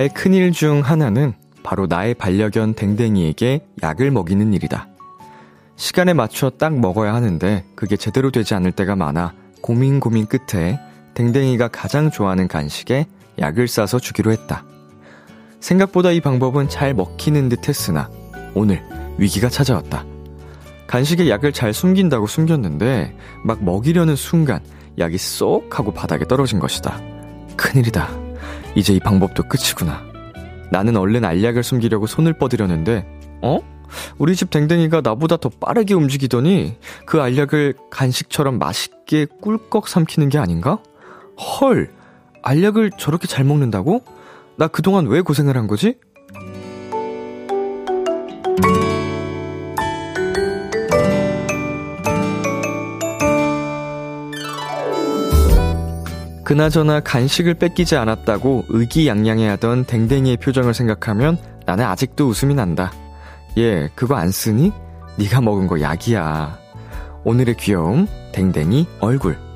큰일 중 하나는 바로 나의 반려견 댕댕이에게 약을 먹이는 일이다. 시간에 맞춰 딱 먹어야 하는데 그게 제대로 되지 않을 때가 많아 고민 고민 끝에 댕댕이가 가장 좋아하는 간식에 약을 싸서 주기로 했다. 생각보다 이 방법은 잘 먹히는 듯 했으나 오늘 위기가 찾아왔다. 간식에 약을 잘 숨긴다고 숨겼는데 막 먹이려는 순간 약이 쏙 하고 바닥에 떨어진 것이다. 큰일이다. 이제 이 방법도 끝이구나. 나는 얼른 알약을 숨기려고 손을 뻗으려는데, 어? 우리 집 댕댕이가 나보다 더 빠르게 움직이더니 그 알약을 간식처럼 맛있게 꿀꺽 삼키는 게 아닌가? 헐, 알약을 저렇게 잘 먹는다고? 나 그동안 왜 고생을 한 거지? 그나저나 간식을 뺏기지 않았다고 의기양양해하던 댕댕이의 표정을 생각하면 나는 아직도 웃음이 난다. 얘 그거 안 쓰니? 네가 먹은 거 약이야. 오늘의 귀여움 댕댕이 얼굴.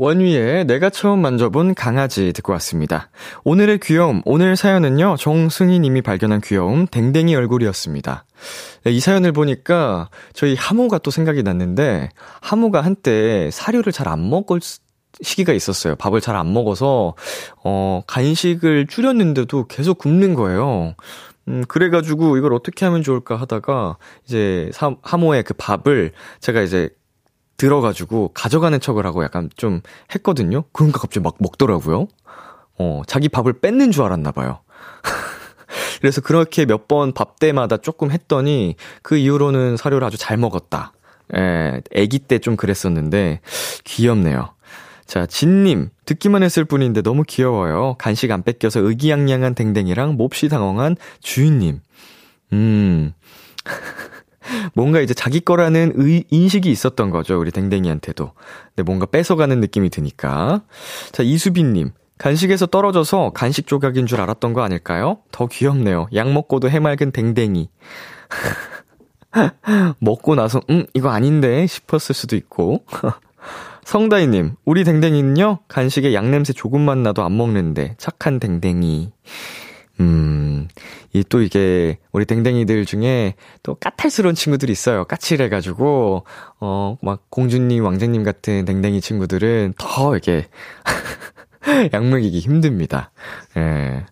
원위에 내가 처음 만져본 강아지 듣고 왔습니다. 오늘의 귀여움, 오늘 사연은요, 정승희님이 발견한 귀여움, 댕댕이 얼굴이었습니다. 네, 이 사연을 보니까 저희 하모가 또 생각이 났는데, 하모가 한때 사료를 잘 안 먹을 시기가 있었어요. 밥을 잘 안 먹어서, 어, 간식을 줄였는데도 계속 굶는 거예요. 음, 그래가지고 이걸 어떻게 하면 좋을까 하다가 이제 사, 하모의 그 밥을 제가 이제 들어가지고 가져가는 척을 하고 약간 좀 했거든요. 그러니까 갑자기 막 먹더라고요. 어, 자기 밥을 뺏는 줄 알았나 봐요. <laughs> 그래서 그렇게 몇 번 밥 때마다 조금 했더니 그 이후로는 사료를 아주 잘 먹었다. 예, 아기 때 좀 그랬었는데 귀엽네요. 자, 진님, 듣기만 했을 뿐인데 너무 귀여워요. 간식 안 뺏겨서 의기양양한 댕댕이랑 몹시 당황한 주인님. 음. <laughs> 뭔가 이제 자기 거라는 의, 인식이 있었던 거죠, 우리 댕댕이한테도. 근데 뭔가 뺏어가는 느낌이 드니까. 자, 이수빈님. 간식에서 떨어져서 간식 조각인 줄 알았던 거 아닐까요? 더 귀엽네요. 약 먹고도 해맑은 댕댕이. <laughs> 먹고 나서, 음, 이거 아닌데 싶었을 수도 있고. <laughs> 성다희님, 우리 댕댕이는요, 간식에 양 냄새 조금만 나도 안 먹는데, 착한 댕댕이. 음, 이 또 이게, 우리 댕댕이들 중에 또 까탈스러운 친구들이 있어요. 까칠해가지고, 어, 막 공주님, 왕자님 같은 댕댕이 친구들은 더 이게, <laughs> 약 먹이기 힘듭니다. 예.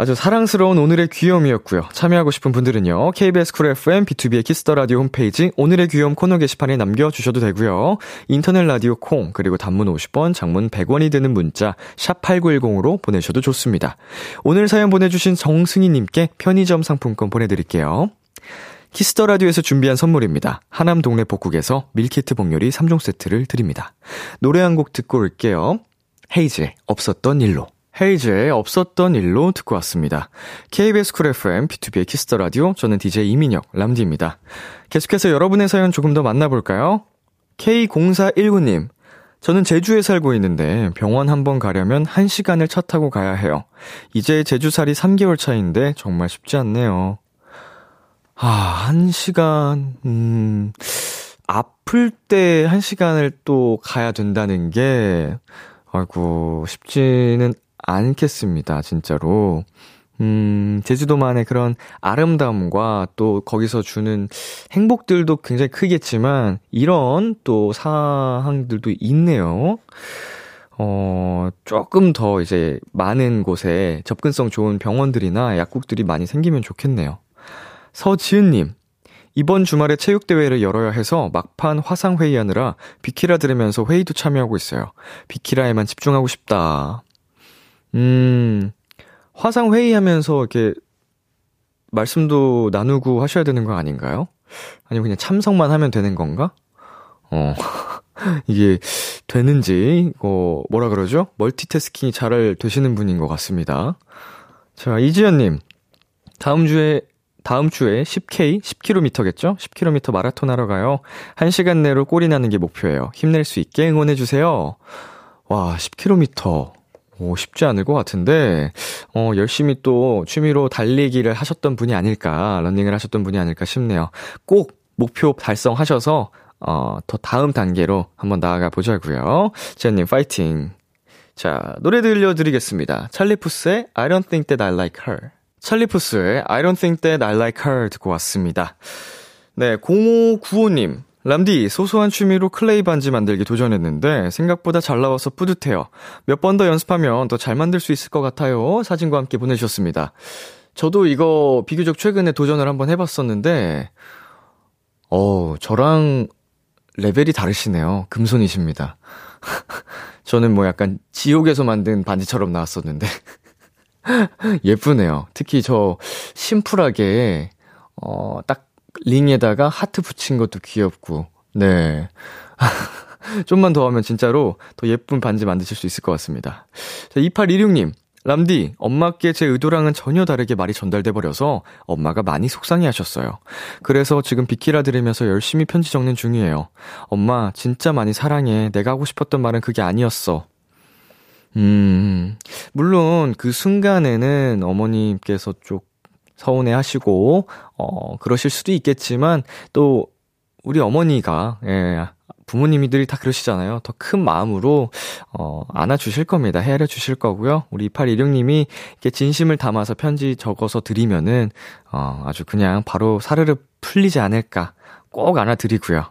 아주 사랑스러운 오늘의 귀여움이었고요. 참여하고 싶은 분들은요. KBS 쿨 FM B2B의 키스터 라디오 홈페이지 오늘의 귀여움 코너 게시판에 남겨 주셔도 되고요. 인터넷 라디오 콩 그리고 단문 50원, 장문 100원이 드는 문자 샵 8910으로 보내셔도 좋습니다. 오늘 사연 보내 주신 정승희 님께 편의점 상품권 보내 드릴게요. Kiss the Radio에서 준비한 선물입니다. 하남 동네 복국에서 밀키트 복요리 3종 세트를 드립니다. 노래 한 곡 듣고 올게요. 헤이즈의 없었던 일로. 헤이즈의 없었던 일로 듣고 왔습니다. KBS 쿨 FM, B2B의 키스터 라디오, 저는 DJ 이민혁, 람디입니다. 계속해서 여러분의 사연 조금 더 만나볼까요? K0419님, 저는 제주에 살고 있는데 병원 한번 가려면 1시간을 차 타고 가야 해요. 이제 제주살이 3개월 차인데 정말 쉽지 않네요. 아, 1시간, 음, 아플 때 1시간을 또 가야 된다는 게, 아이고, 쉽지는 않겠습니다, 진짜로. 음, 제주도만의 그런 아름다움과 또 거기서 주는 행복들도 굉장히 크겠지만, 이런 또 사항들도 있네요. 어, 조금 더 이제 많은 곳에 접근성 좋은 병원들이나 약국들이 많이 생기면 좋겠네요. 서지은님, 이번 주말에 체육대회를 열어야 해서 막판 화상회의하느라 비키라 들으면서 회의도 참여하고 있어요. 비키라에만 집중하고 싶다. 음, 화상 회의하면서 이렇게 말씀도 나누고 하셔야 되는 거 아닌가요? 아니면 그냥 참석만 하면 되는 건가? 어, <laughs> 이게 되는지, 어, 뭐라 그러죠? 멀티태스킹이 잘 되시는 분인 것 같습니다. 자, 이지연님. 다음 주에 다음 주에 10K, 10km겠죠? 10km 마라톤 하러 가요. 1시간 내로 꼴이 나는 게 목표예요. 힘낼 수 있게 응원해주세요. 와, 10km. 오, 쉽지 않을 것 같은데, 어, 열심히 또 취미로 달리기를 하셨던 분이 아닐까, 런닝을 하셨던 분이 아닐까 싶네요. 꼭 목표 달성하셔서, 어, 더 다음 단계로 한번 나아가 보자고요 지연님, 파이팅! 자, 노래 들려드리겠습니다. 찰리푸스의 I don't think that I like her. 찰리푸스의 I don't think that I like her 듣고 왔습니다. 네, 0595님. 람디, 소소한 취미로 클레이 반지 만들기 도전했는데 생각보다 잘 나와서 뿌듯해요. 몇 번 더 연습하면 더 잘 만들 수 있을 것 같아요. 사진과 함께 보내주셨습니다. 저도 이거 비교적 최근에 도전을 한번 해봤었는데, 어, 저랑 레벨이 다르시네요. 금손이십니다. <laughs> 저는 뭐 약간 지옥에서 만든 반지처럼 나왔었는데. <laughs> 예쁘네요. 특히 저 심플하게, 어, 딱 링에다가 하트 붙인 것도 귀엽고, 네. <laughs> 좀만 더 하면 진짜로 더 예쁜 반지 만드실 수 있을 것 같습니다. 자, 2816님. 람디, 엄마께 제 의도랑은 전혀 다르게 말이 전달돼 버려서 엄마가 많이 속상해 하셨어요. 그래서 지금 비키라 들으면서 열심히 편지 적는 중이에요. 엄마, 진짜 많이 사랑해. 내가 하고 싶었던 말은 그게 아니었어. 음, 물론 그 순간에는 어머님께서 좀 서운해 하시고, 어, 그러실 수도 있겠지만, 또, 우리 어머니가, 예, 부모님들이 다 그러시잖아요. 더 큰 마음으로, 어, 안아주실 겁니다. 헤아려 주실 거고요. 우리 2816님이 이렇게 진심을 담아서 편지 적어서 드리면은, 어, 아주 그냥 바로 사르르 풀리지 않을까. 꼭 안아드리고요.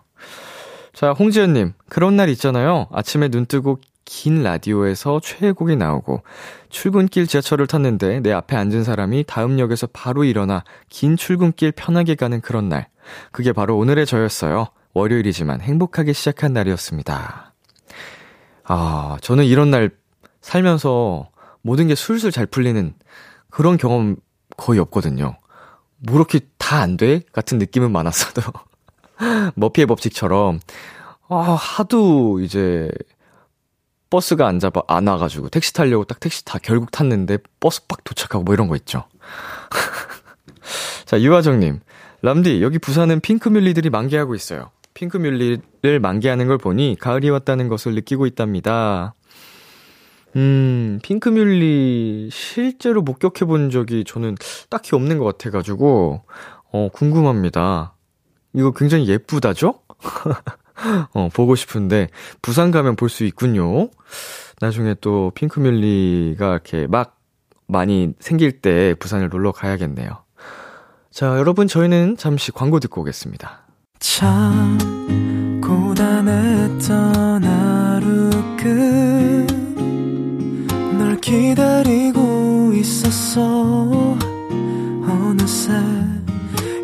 자, 홍지연님, 그런 날 있잖아요. 아침에 눈 뜨고 긴 라디오에서 최애곡이 나오고 출근길 지하철을 탔는데 내 앞에 앉은 사람이 다음 역에서 바로 일어나 긴 출근길 편하게 가는 그런 날. 그게 바로 오늘의 저였어요. 월요일이지만 행복하게 시작한 날이었습니다. 아, 저는 이런 날 살면서 모든 게 술술 잘 풀리는 그런 경험 거의 없거든요. 뭐 이렇게 다 안 돼? 같은 느낌은 많았어도. <laughs> 머피의 법칙처럼, 아, 하도 이제, 버스가 안 잡아, 안 와가지고, 택시 타려고 딱 택시 다 결국 탔는데, 버스 빡 도착하고 뭐 이런 거 있죠. <laughs> 자, 유화정님. 람디, 여기 부산은 핑크뮬리들이 만개하고 있어요. 핑크뮬리를 만개하는 걸 보니 가을이 왔다는 것을 느끼고 있답니다. 음, 핑크뮬리 실제로 목격해 본 적이 저는 딱히 없는 것 같아가지고, 어, 궁금합니다. 이거 굉장히 예쁘다죠? <laughs> 어, 보고 싶은데, 부산 가면 볼 수 있군요. 나중에 또 핑크뮬리가 이렇게 막 많이 생길 때 부산을 놀러 가야겠네요. 자, 여러분, 저희는 잠시 광고 듣고 오겠습니다. 참 고단했던 하루 끝널 기다리고 있었어 어느새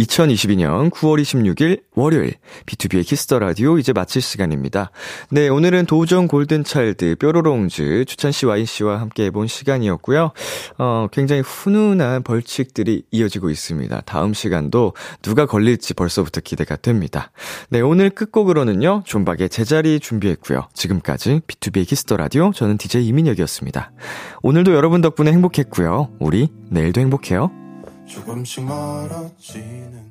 2022년 9월 26일 월요일 B2B의 키스터 라디오 이제 마칠 시간입니다. 네, 오늘은 도전 골든 차일드 뾰로롱즈 주찬 씨, 와이 씨와 함께 해본 시간이었고요. 어, 굉장히 훈훈한 벌칙들이 이어지고 있습니다. 다음 시간도 누가 걸릴지 벌써부터 기대가 됩니다. 네, 오늘 끝곡으로는요. 존박의 제자리 준비했고요. 지금까지 B2B의 키스터 라디오 저는 DJ 이민혁이었습니다. 오늘도 여러분 덕분에 행복했고요. 우리 내일도 행복해요. 조금씩 멀어지는